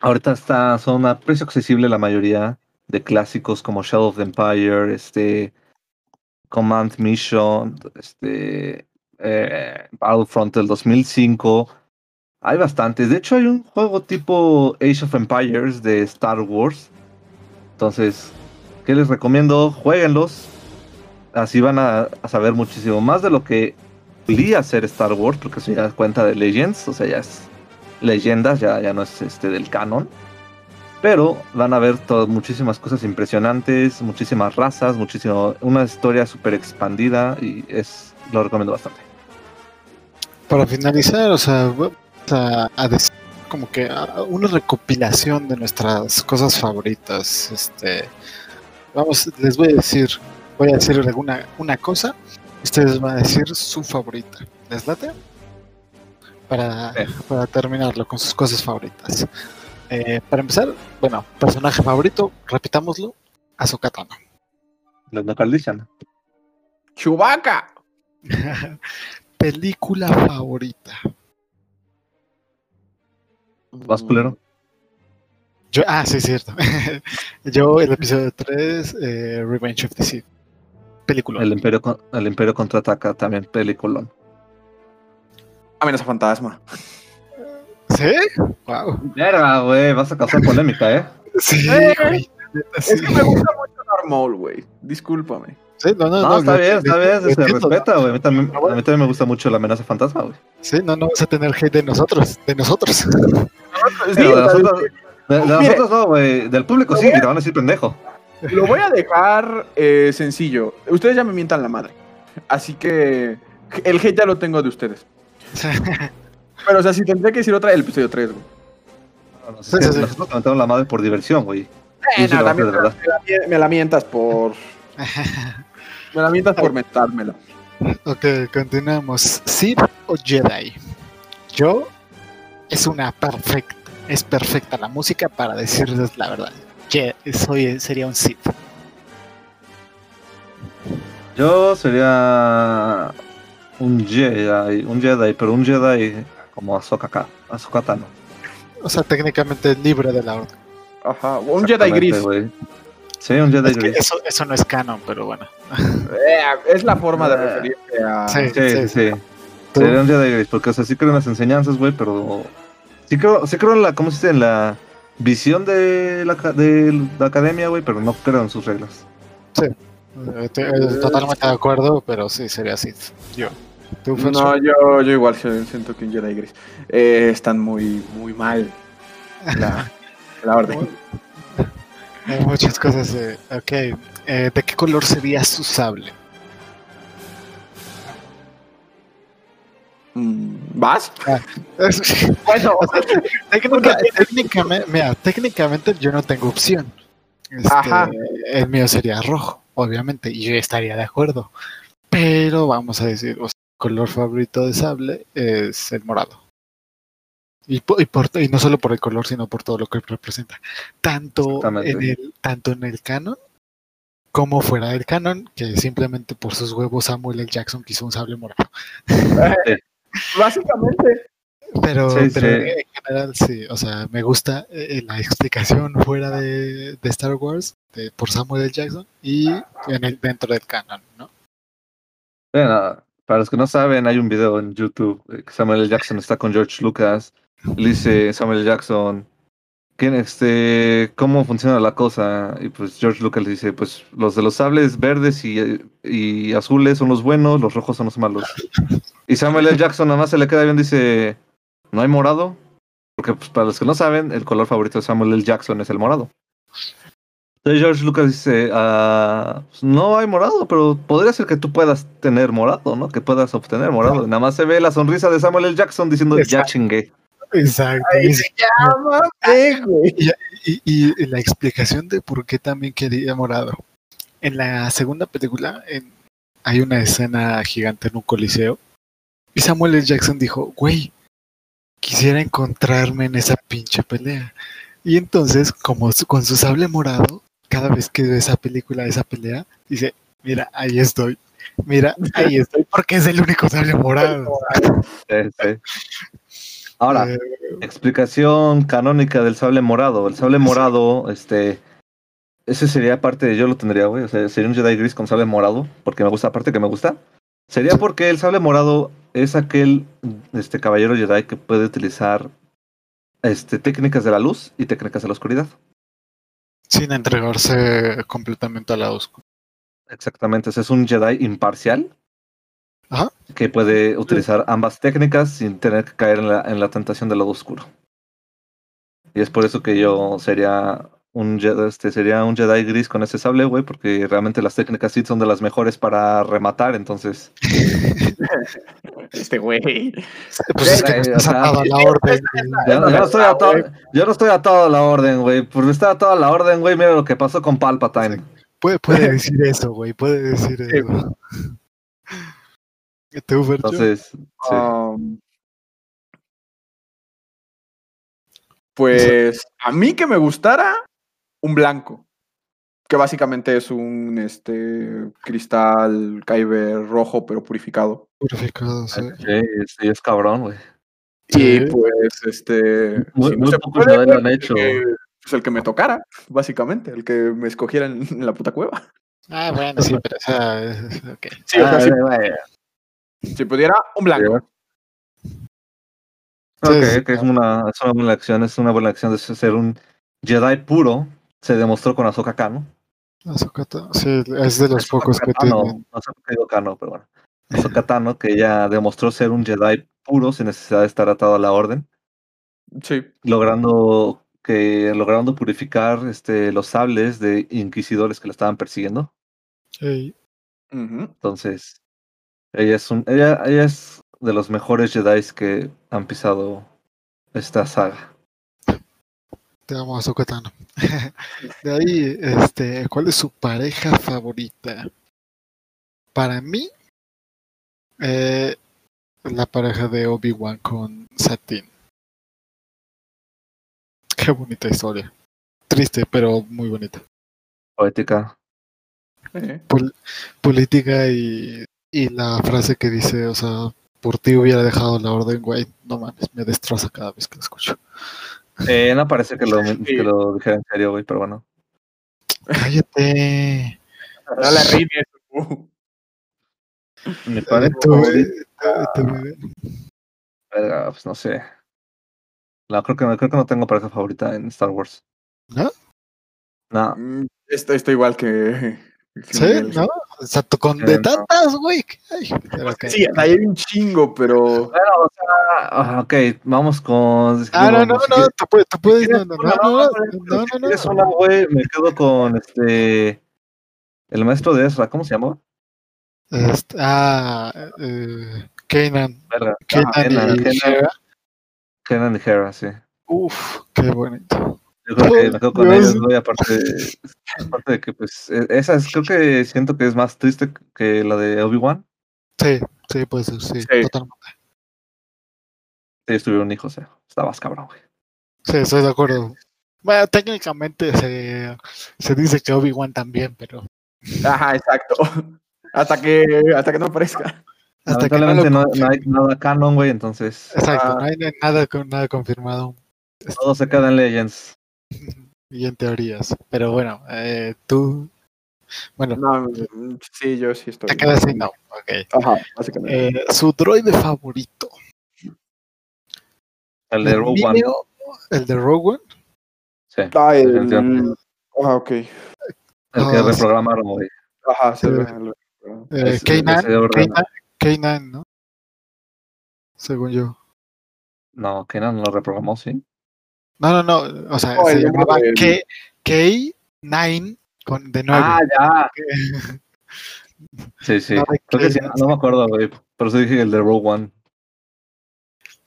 ahorita está, son a precio accesible la mayoría de clásicos como Shadow of the Empire, este, Command Mission, este, eh, Battlefront del 2005. Hay bastantes. De hecho, hay un juego tipo Age of Empires de Star Wars. Entonces, ¿qué les recomiendo? Jueguenlos. Así van a, saber muchísimo más de lo que solía ser Star Wars, porque eso ya cuenta de Legends, o sea, ya es leyendas, ya, ya no es este del canon. Pero van a ver todo- muchísimas cosas impresionantes, muchísimas razas, muchísimo, una historia súper expandida y es lo recomiendo bastante. Para finalizar, o sea, a, a decir como que una recopilación de nuestras cosas favoritas. Este, vamos, les voy a decir, voy a decir alguna una cosa, ustedes van a decir su favorita. ¿Les late? para, para terminarlo con sus cosas favoritas. Eh, para empezar, bueno, personaje favorito, repitámoslo, Azokatano. La Caldichana. Chubaca. Película favorita. ¿Vas, culero? Yo, ah, sí, cierto. Yo, el episodio 3, eh, Revenge of the Sith. Película. El Imperio, el Imperio contraataca también, peliculón. Amenaza fantasma. ¿Sí? Wow. Verga, güey, vas a causar polémica, ¿eh? Sí, Eh, güey. Es que me gusta mucho Darth Maul, güey. Discúlpame. Sí, no, no, No, no, está bien, está bien, se respeta, güey. A mí también, Ah, a mí también me gusta mucho la amenaza fantasma, güey. Sí, no, no vas a tener hate de nosotros, de nosotros. De nosotros, de, de Mire. nosotros no, güey. Del público sí, que te van a decir pendejo. Lo voy a dejar eh, sencillo. Ustedes ya me mientan la madre. Así que el hate ya lo tengo de ustedes. Pero, o sea, si tendría que decir otra, el episodio 3, güey. No, no, Sí, sí, sí. Nosotros te la madre por diversión, güey. Eh, no, me la, me la mientas por. Me la mientas por mentármela. ok, continuamos. ¿Sith o Jedi? Yo es una perfecta, es perfecta la música para decirles la verdad. Je- soy, sería un Sith. Yo sería un Jedi, un Jedi, pero un Jedi como Ahsoka Ka- Ahsoka Tano. O sea, técnicamente libre de la orden. Ajá. Un Jedi gris. Sí, un Jedi Es que eso, eso no es canon, pero bueno. Eh, es la forma de Eh. referirse a. Sí. Sí, sí, sí. Sería un Jedi gris, porque o sea, sí creo en las enseñanzas, güey, pero sí creo, sí creo en la, ¿cómo se dice? En la visión de la, de la academia, güey, pero no creo en sus reglas. Eh, te- eh, totalmente de acuerdo, pero sí, sería Sith. Yo. No, yo, yo igual siento que un Jedi gris. Eh, están muy, muy mal. La, la orden. Hay muchas cosas. de- ok. eh, ¿De qué color sería su sable? Mm, ¿Vas? bueno, técnica- técnicamente, mira, técnicamente yo no tengo opción. Este, Ajá. El mío sería rojo, obviamente, y yo estaría de acuerdo. Pero vamos a decir, o sea, el color favorito de sable es el morado. Y, po- y, por- y no solo por el color, sino por todo lo que representa. Tanto en, el, tanto en el canon como fuera del canon, que simplemente por sus huevos Samuel L. Jackson quiso un sable morado. Básicamente. Pero, Sí, pero sí. en general sí, o sea, me gusta eh, la explicación fuera de, de Star Wars de- por Samuel L. Jackson y en el, dentro del canon, ¿no? Bueno, para los que no saben, hay un video en YouTube eh, que Samuel L. Jackson está con George Lucas. Le dice Samuel L. Jackson, ¿quién, este, ¿cómo funciona la cosa? Y pues George Lucas le dice, pues los de los sables verdes y, y azules son los buenos, los rojos son los malos. Y Samuel L. Jackson nada más se le queda bien, dice, ¿no hay morado? Porque pues, para los que no saben, el color favorito de Samuel L. Jackson es el morado. Entonces George Lucas dice, ah, pues, no hay morado, pero podría ser que tú puedas tener morado, ¿no? Que puedas obtener morado. Nada más se ve la sonrisa de Samuel L. Jackson diciendo, ya chingué. Exacto. Ay, Y- se llama, eh, güey. Y, y la explicación de por qué también quería morado. En la segunda película en- hay una escena gigante en un coliseo y Samuel L. Jackson dijo, güey, quisiera encontrarme en esa pinche pelea. Y entonces, como su- con su sable morado, cada vez que ve esa película, esa pelea, dice, mira, ahí estoy. Mira, ahí estoy porque es el único sable morado. Sí, sí. Ahora, Eh, explicación canónica del sable morado. El sable morado, este, ese sería parte de, yo lo tendría, güey, o sea, sería un Jedi gris con sable morado, porque me gusta, aparte que me gusta. Sería porque el sable morado es aquel, este, caballero Jedi que puede utilizar, este, técnicas de la luz y técnicas de la oscuridad. sin entregarse completamente a la oscuridad. Exactamente, ese es un Jedi imparcial. Ajá. Que puede utilizar ambas técnicas sin tener que caer en la, en la tentación del lado oscuro. Y es por eso que yo sería un Jedi, este, sería un Jedi gris con ese sable, güey, porque realmente las técnicas Sith son de las mejores para rematar, entonces. Este güey. Pues es que no estás atado a la orden. Yo, no- yo no estoy atado, yo no estoy atado a la orden, güey. Por estar atado a la orden, güey, mira lo que pasó con Palpatine. Puede, puede decir eso, güey. Puede decir Sí, eso. Entonces, sí. Um, Pues a mí que me gustara un blanco, que básicamente es un este cristal Kyber rojo pero purificado. Purificado, sí. Sí, sí, es cabrón, güey. Y pues este Muy, si no muy se pocos puede, lo han pues, hecho. el que- pues el que me tocara, básicamente, el que me escogiera en, en la puta cueva. Ah, bueno, sí, pero o sea, es- ok. Sí, o sea, Ah, si pudiera, un blanco. Ok, Sí, sí, que es una, es una buena acción, es una buena acción de ser un Jedi puro. Se demostró con Ahsoka Kano. Ahsoka sí, es de los pocos que Tano, tienen. No sé por qué digo Kano, pero bueno. Ahsoka Tano, que ella demostró ser un Jedi puro sin necesidad de estar atado a la orden, Sí. logrando que logrando purificar este los sables de inquisidores que la estaban persiguiendo. Ujú. Entonces, ella es un ella, ella es de los mejores Jedi que han pisado esta saga. te amo, Ahsoka Tano. De ahí, este, ¿cuál es su pareja favorita? Para mí, eh, la pareja de Obi-Wan con Satine. Qué bonita historia. Triste, pero muy bonita. Poética. Eh, Pol- política y, y la frase que dice, o sea, por ti hubiera dejado la orden, güey. No mames, me destroza cada vez que la escucho. Eh, no parece que lo, que lo dijera en serio, güey, pero bueno. Cállate. No uh. Mi pareja Tú- favorita, tú- tú- verga, pues no sé. No, creo que no, creo que no tengo pareja favorita en Star Wars. ¿No? No, Mm, Esto está igual que. ¿Sí? ¿No? O sea, tú con Eh, de tantas, güey. Pues que- Sí, hay un chingo, pero. Bueno, o sea, ah, ok, vamos con. es Ah, no, no, no, tú puedes, tú puedes, no, no, no, no, no, no. una, güey, me quedo con este. El maestro de Ezra, ¿cómo se llama? Este, ah, eh, Kanan. Kanan Kenan, y Hera. Kenan y Hera, sí. Uf, qué bonito. Yo creo que me quedo con ellos, güey, aparte, aparte de que, pues, e- esa es, creo que siento que es más triste que la de Obi-Wan. Sí, sí, puede ser, sí, Sí. totalmente. Si ellos tuvieron hijos, eh. Está más cabrón, güey. Sí, estoy de acuerdo. Bueno, técnicamente se, se dice que Obi-Wan también, pero Ajá, exacto. Hasta que, hasta que no aparezca. hasta que no no, no hay nada canon, güey, entonces Exacto, Ah. no hay nada, nada confirmado todo se queda en Legends. Y en teorías. Pero bueno, eh, tú, bueno, No, sí, yo sí estoy. te quedas así, no. Ok. Ajá, básicamente. Eh, su droide favorito. El de Rogue One. El de Rogue One. Sí. Ah, el- definitivamente. Ah, ok. El que Ah, reprogramaron, güey. Ajá, sí. Eh, Ese- Kanan, ese orden. Kanan, Kanan, ¿no? Según yo. No, Kenan lo reprogramó, sí. No, no, no. O sea, No, se llamaba número del- K- K9 con de 9. Ah, ya. Sí, sí. No, Creo que sí, no me acuerdo, güey. Por eso dije el de Rogue One.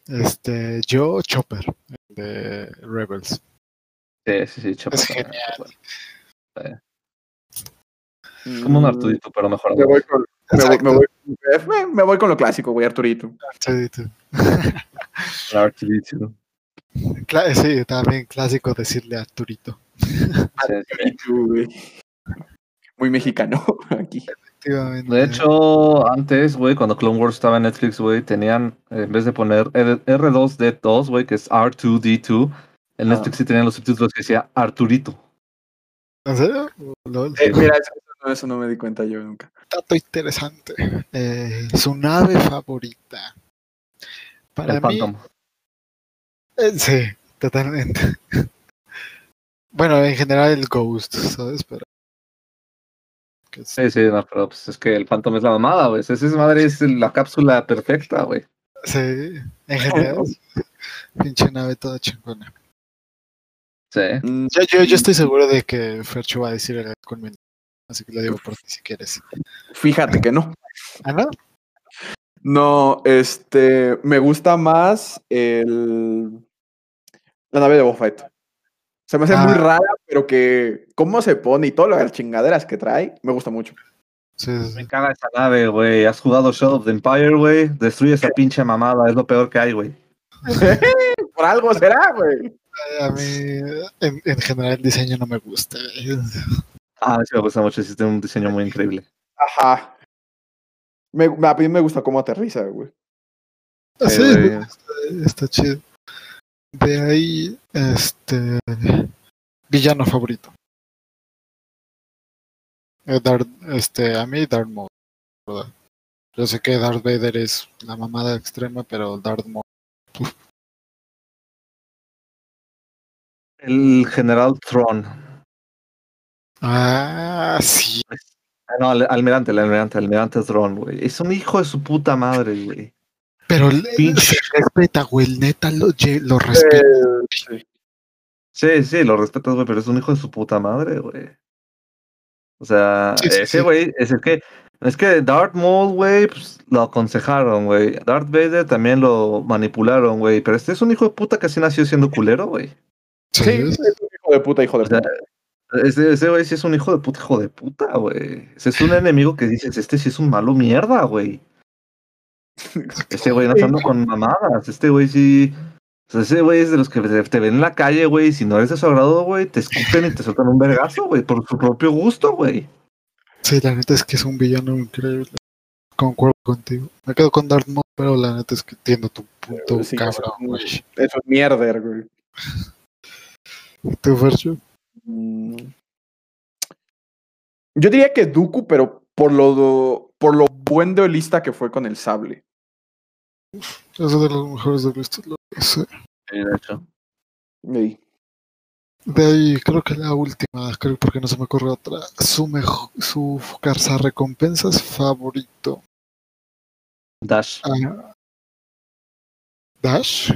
Este, yo, Chopper, el de Rebels. Sí, sí, sí. Chopper Es genial. Como un Mm, Arturito, pero mejor. Me voy con, me voy, me voy- me- voy con lo clásico, güey, Arturito. Tú. Arturito. Cla- sí, también clásico decirle a Arturito. Arturito, güey. Muy mexicano aquí. Efectivamente. De hecho, antes, güey, cuando Clone Wars estaba en Netflix, güey, tenían, en vez de poner R- R2D2, güey, que es R2D2, en Ah. Netflix sí tenían los subtítulos que decía Arturito. ¿En serio? Lol. Eh, mira, eso, eso no- eso no me di cuenta yo nunca. Dato interesante. Eh, su nave favorita. Para el mí, Phantom. Eh, sí, totalmente. bueno, en general el Ghost, ¿sabes? Pero. Sí, sí, no, pero pues es que el Phantom es la mamada, güey. Esa madre es la cápsula perfecta, güey. Sí, en general. pinche nave toda chingona. Sí. Mm, Yo, yo, yo estoy seguro de que Fercho va a decir el con mi- Así que lo digo por ti si quieres. Fíjate que no. ¿Ah, no? No, este, me gusta más el la nave de Boba Fett. Se me hace muy Ah. rara, pero que cómo se pone y todas las chingaderas que trae, me gusta mucho. Sí, sí, sí. Me caga esa nave, güey. Has jugado Shadow of the Empire, güey. Destruye esa pinche mamada. Es lo peor que hay, güey. Por algo será, güey. A mí, en, en general, el diseño no me gusta. Ah, sí me gusta mucho, sí, tiene un diseño muy increíble. Ajá. Me, a mí me gusta cómo aterriza, güey. Ah, Sí, está, está chido. De ahí, este. Villano favorito. Eh, Darth- este, a mí, Darth Maul. ¿verdad? Yo sé que Darth Vader es la mamada extrema, pero Darth Maul. El general Tron. Ah, sí. Ah, no, al- almirante, el almirante, almirante Tron, güey. Es un hijo de su puta madre, güey. Pero Pinche. se respeta, güey. el Neta lo, lo respeta. Sí, sí, lo respetas, güey, pero es un hijo de su puta madre, güey. O sea, Sí, sí, ese sí. güey, es el que, es que Darth Maul, güey, pues lo aconsejaron, güey. Darth Vader también lo manipularon, güey. Pero este es un hijo de puta que así nació siendo culero, güey. Sí, Sí, es un hijo de puta, hijo de O sea, puta. ese, ese güey sí es un hijo de puta, hijo de puta, güey. Ese es un enemigo que dices, este sí es un malo mierda, güey. Este güey no está andando con mamadas. Este güey sí. o sea, ese güey es de los que te, ven en la calle, güey. Si no eres de su agrado, güey, te escupen y te sueltan un vergazo, güey, por su propio gusto, güey. Sí, la neta es que es un villano increíble. Concuerdo contigo. Me quedo con Darth Maul, pero la neta es que entiendo tu punto, Sí, cabrón, es un- güey. Eso es mierder, güey. ¿Tu Fercho? Mm. Yo diría que Dooku, pero por lo, por lo buen duelista que fue con el sable. Es de los mejores. Sí. Sí, de hecho. Ey. De ahí, creo que la última, creo porque no se me ocurre otra. Su mejor, su recompensas favorito. Dash. Ah, Dash.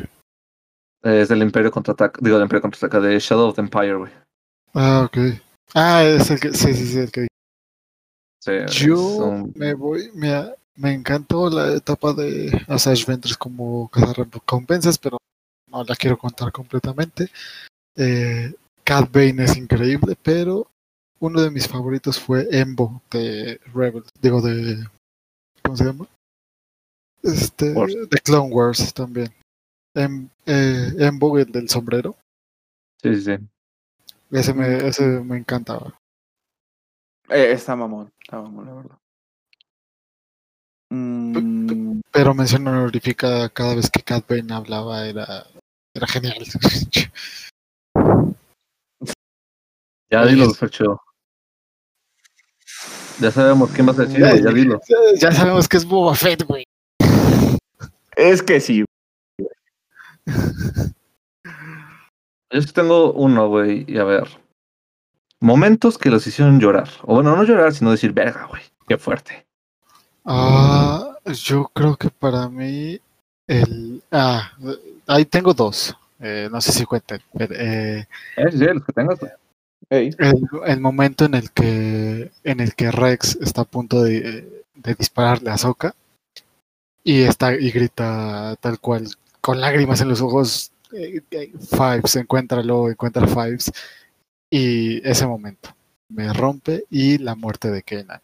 Es del Imperio contraataca. Digo, del Imperio contraataca de Shadow of the Empire, güey. Ah, ok. Ah, es el que, sí, sí, sí, el que Sí, Yo un- me voy, me, me encantó la etapa de Asajj Ventress como recompensas, pero no la quiero contar completamente. Eh, Cat Bane es increíble, pero uno de mis favoritos fue Embo de Rebels, digo de ¿cómo se llama? Este Wars. de Clone Wars también. Em, eh, Embo, el del sombrero, Sí, sí, sí. ese me, ese me encantaba. Eh, está mamón, está mamón, la verdad. Mm, Pero mención honorífica cada vez que Cat Bane hablaba era, era genial. Ya dilo, es- Fercho. Ya sabemos quién vas a decir, Ya, ya dilo. ya sabemos que es Boba Fett, güey. es que sí. Yo sí tengo uno, güey, y a ver. Momentos que los hicieron llorar. O bueno, no llorar, sino decir, verga, güey. Qué fuerte. Ah, yo creo que para mí el ah, ahí tengo dos. Eh, no sé si cuenten. pero, eh, Eh, sí, sí, los que. Ey. el, el momento en el que en el que Rex está a punto de, de dispararle a Soka y está y grita tal cual con lágrimas en los ojos eh, eh, Fives encuéntralo encuentra Fives y ese momento me rompe y la muerte de Kenan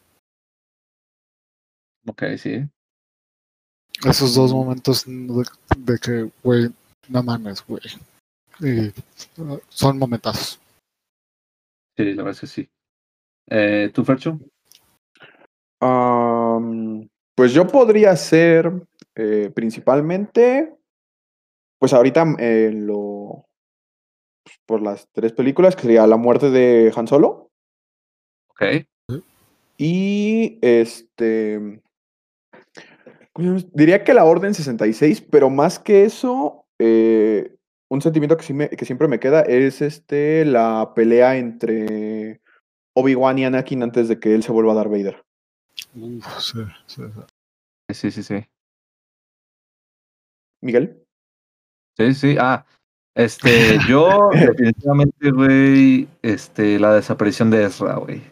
Ok, sí. esos dos momentos de, de que güey no mames güey uh, son momentazos Sí, la verdad es que sí. Eh, ¿Tú, Fercho? Pues yo podría ser eh, principalmente, pues ahorita eh, lo, por las tres películas, que sería La muerte de Han Solo Ok. y este, ¿cómo se llama? diría que la Orden 66, pero más que eso, eh, un sentimiento que, sí me- que siempre me queda es este, la pelea entre Obi-Wan y Anakin antes de que él se vuelva a Darth Vader. Uf, sí, sí, sí. Sí, sí, sí. Miguel. Sí, sí. Ah, este, yo definitivamente, güey, este, la desaparición de Ezra, güey.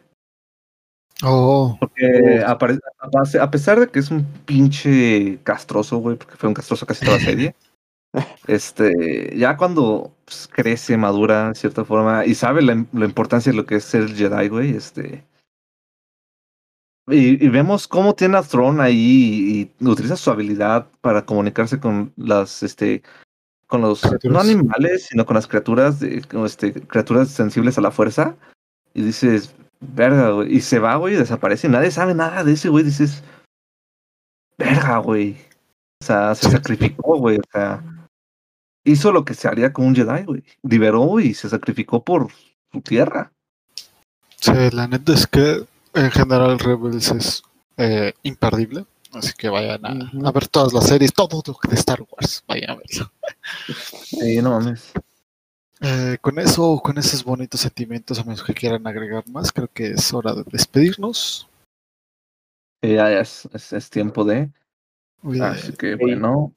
oh Porque apare- a, a pesar de que es un pinche castroso, güey, porque fue un castroso casi toda la serie, este, ya cuando pues, crece, madura, de cierta forma, y sabe la, la importancia de lo que es ser Jedi, güey, este... Y, y vemos cómo tiene a Thrawn ahí y, y utiliza su habilidad para comunicarse con las, este, con los no animales, sino con las criaturas, de, este, criaturas sensibles a la fuerza. Y dices, verga, güey. Y se va, güey, y desaparece. Nadie sabe nada de ese, güey. Dices, verga, güey. O sea, se sacrificó, güey. O sea, hizo lo que se haría con un Jedi, güey. Liberó y se sacrificó por su tierra. Sí, la neta es que en general Rebels es eh, imperdible. Así que vayan a, ver todas las series, todo de Star Wars. Vayan a verlo. Sí, no mames. Eh, con eso, con esos bonitos sentimientos, a menos que quieran agregar más, creo que es hora de despedirnos. ya, es, es, tiempo de. Así que bueno.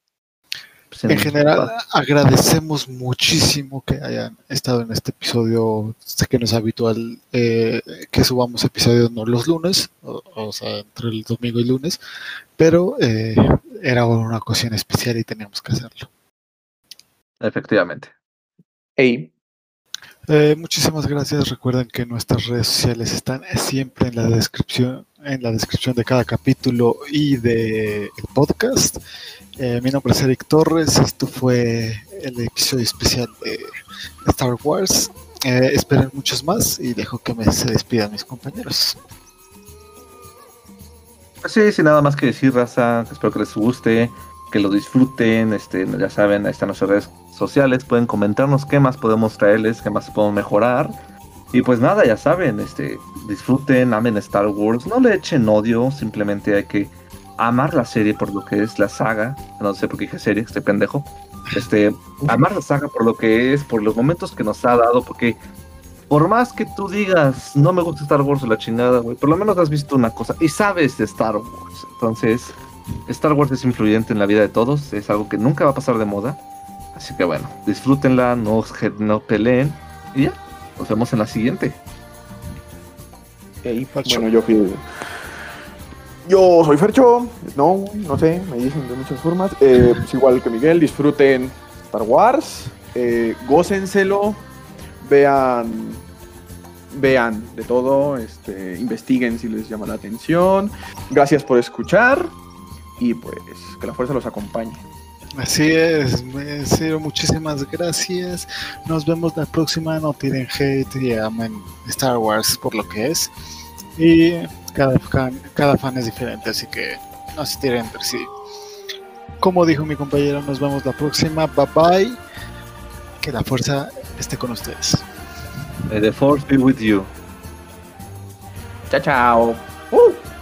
Pues, en general, agradecemos muchísimo que hayan estado en este episodio. Sé que no es habitual eh, que subamos episodios no los lunes, o, sea, entre el domingo y lunes, pero eh, era una ocasión especial y teníamos que hacerlo. Efectivamente. Hey. Eh, muchísimas gracias. Recuerden que nuestras redes sociales están siempre en la descripción, en la descripción de cada capítulo y de podcast. Eh, mi nombre es Eric Torres. Esto fue el episodio especial de Star Wars. Eh, esperen muchos más y dejo que me se despidan mis compañeros. Sí, sin nada más que decir, raza. Espero que les guste, que lo disfruten. Este, ya saben, ahí están nuestras redes sociales. Pueden comentarnos qué más podemos traerles, qué más podemos mejorar. Y pues nada, ya saben, este, disfruten, amen Star Wars, no le echen odio, simplemente hay que amar la serie por lo que es la saga, no sé por qué dije serie, este pendejo, este, amar la saga por lo que es, por los momentos que nos ha dado, porque por más que tú digas, no me gusta Star Wars o la chingada, güey, por lo menos has visto una cosa y sabes de Star Wars. Entonces, Star Wars es influyente en la vida de todos, es algo que nunca va a pasar de moda. Así que bueno, disfrútenla, no, no peleen y ya, nos vemos en la siguiente. bueno, yo fui yo soy Fercho, no, no sé, me dicen de muchas formas. Eh, pues igual que Miguel, disfruten Star Wars, eh, gócenselo, vean, vean de todo, este, investiguen si les llama la atención. Gracias por escuchar y pues que la fuerza los acompañe. Así es, muchísimas gracias. Nos vemos la próxima. No tiren hate y amen Star Wars por lo que es. Y cada fan, cada fan es diferente, así que no se tiren entre sí. Como dijo mi compañero, nos vemos la próxima. Bye bye. Que la fuerza esté con ustedes. May the force be with you. Chao, chao. Uh.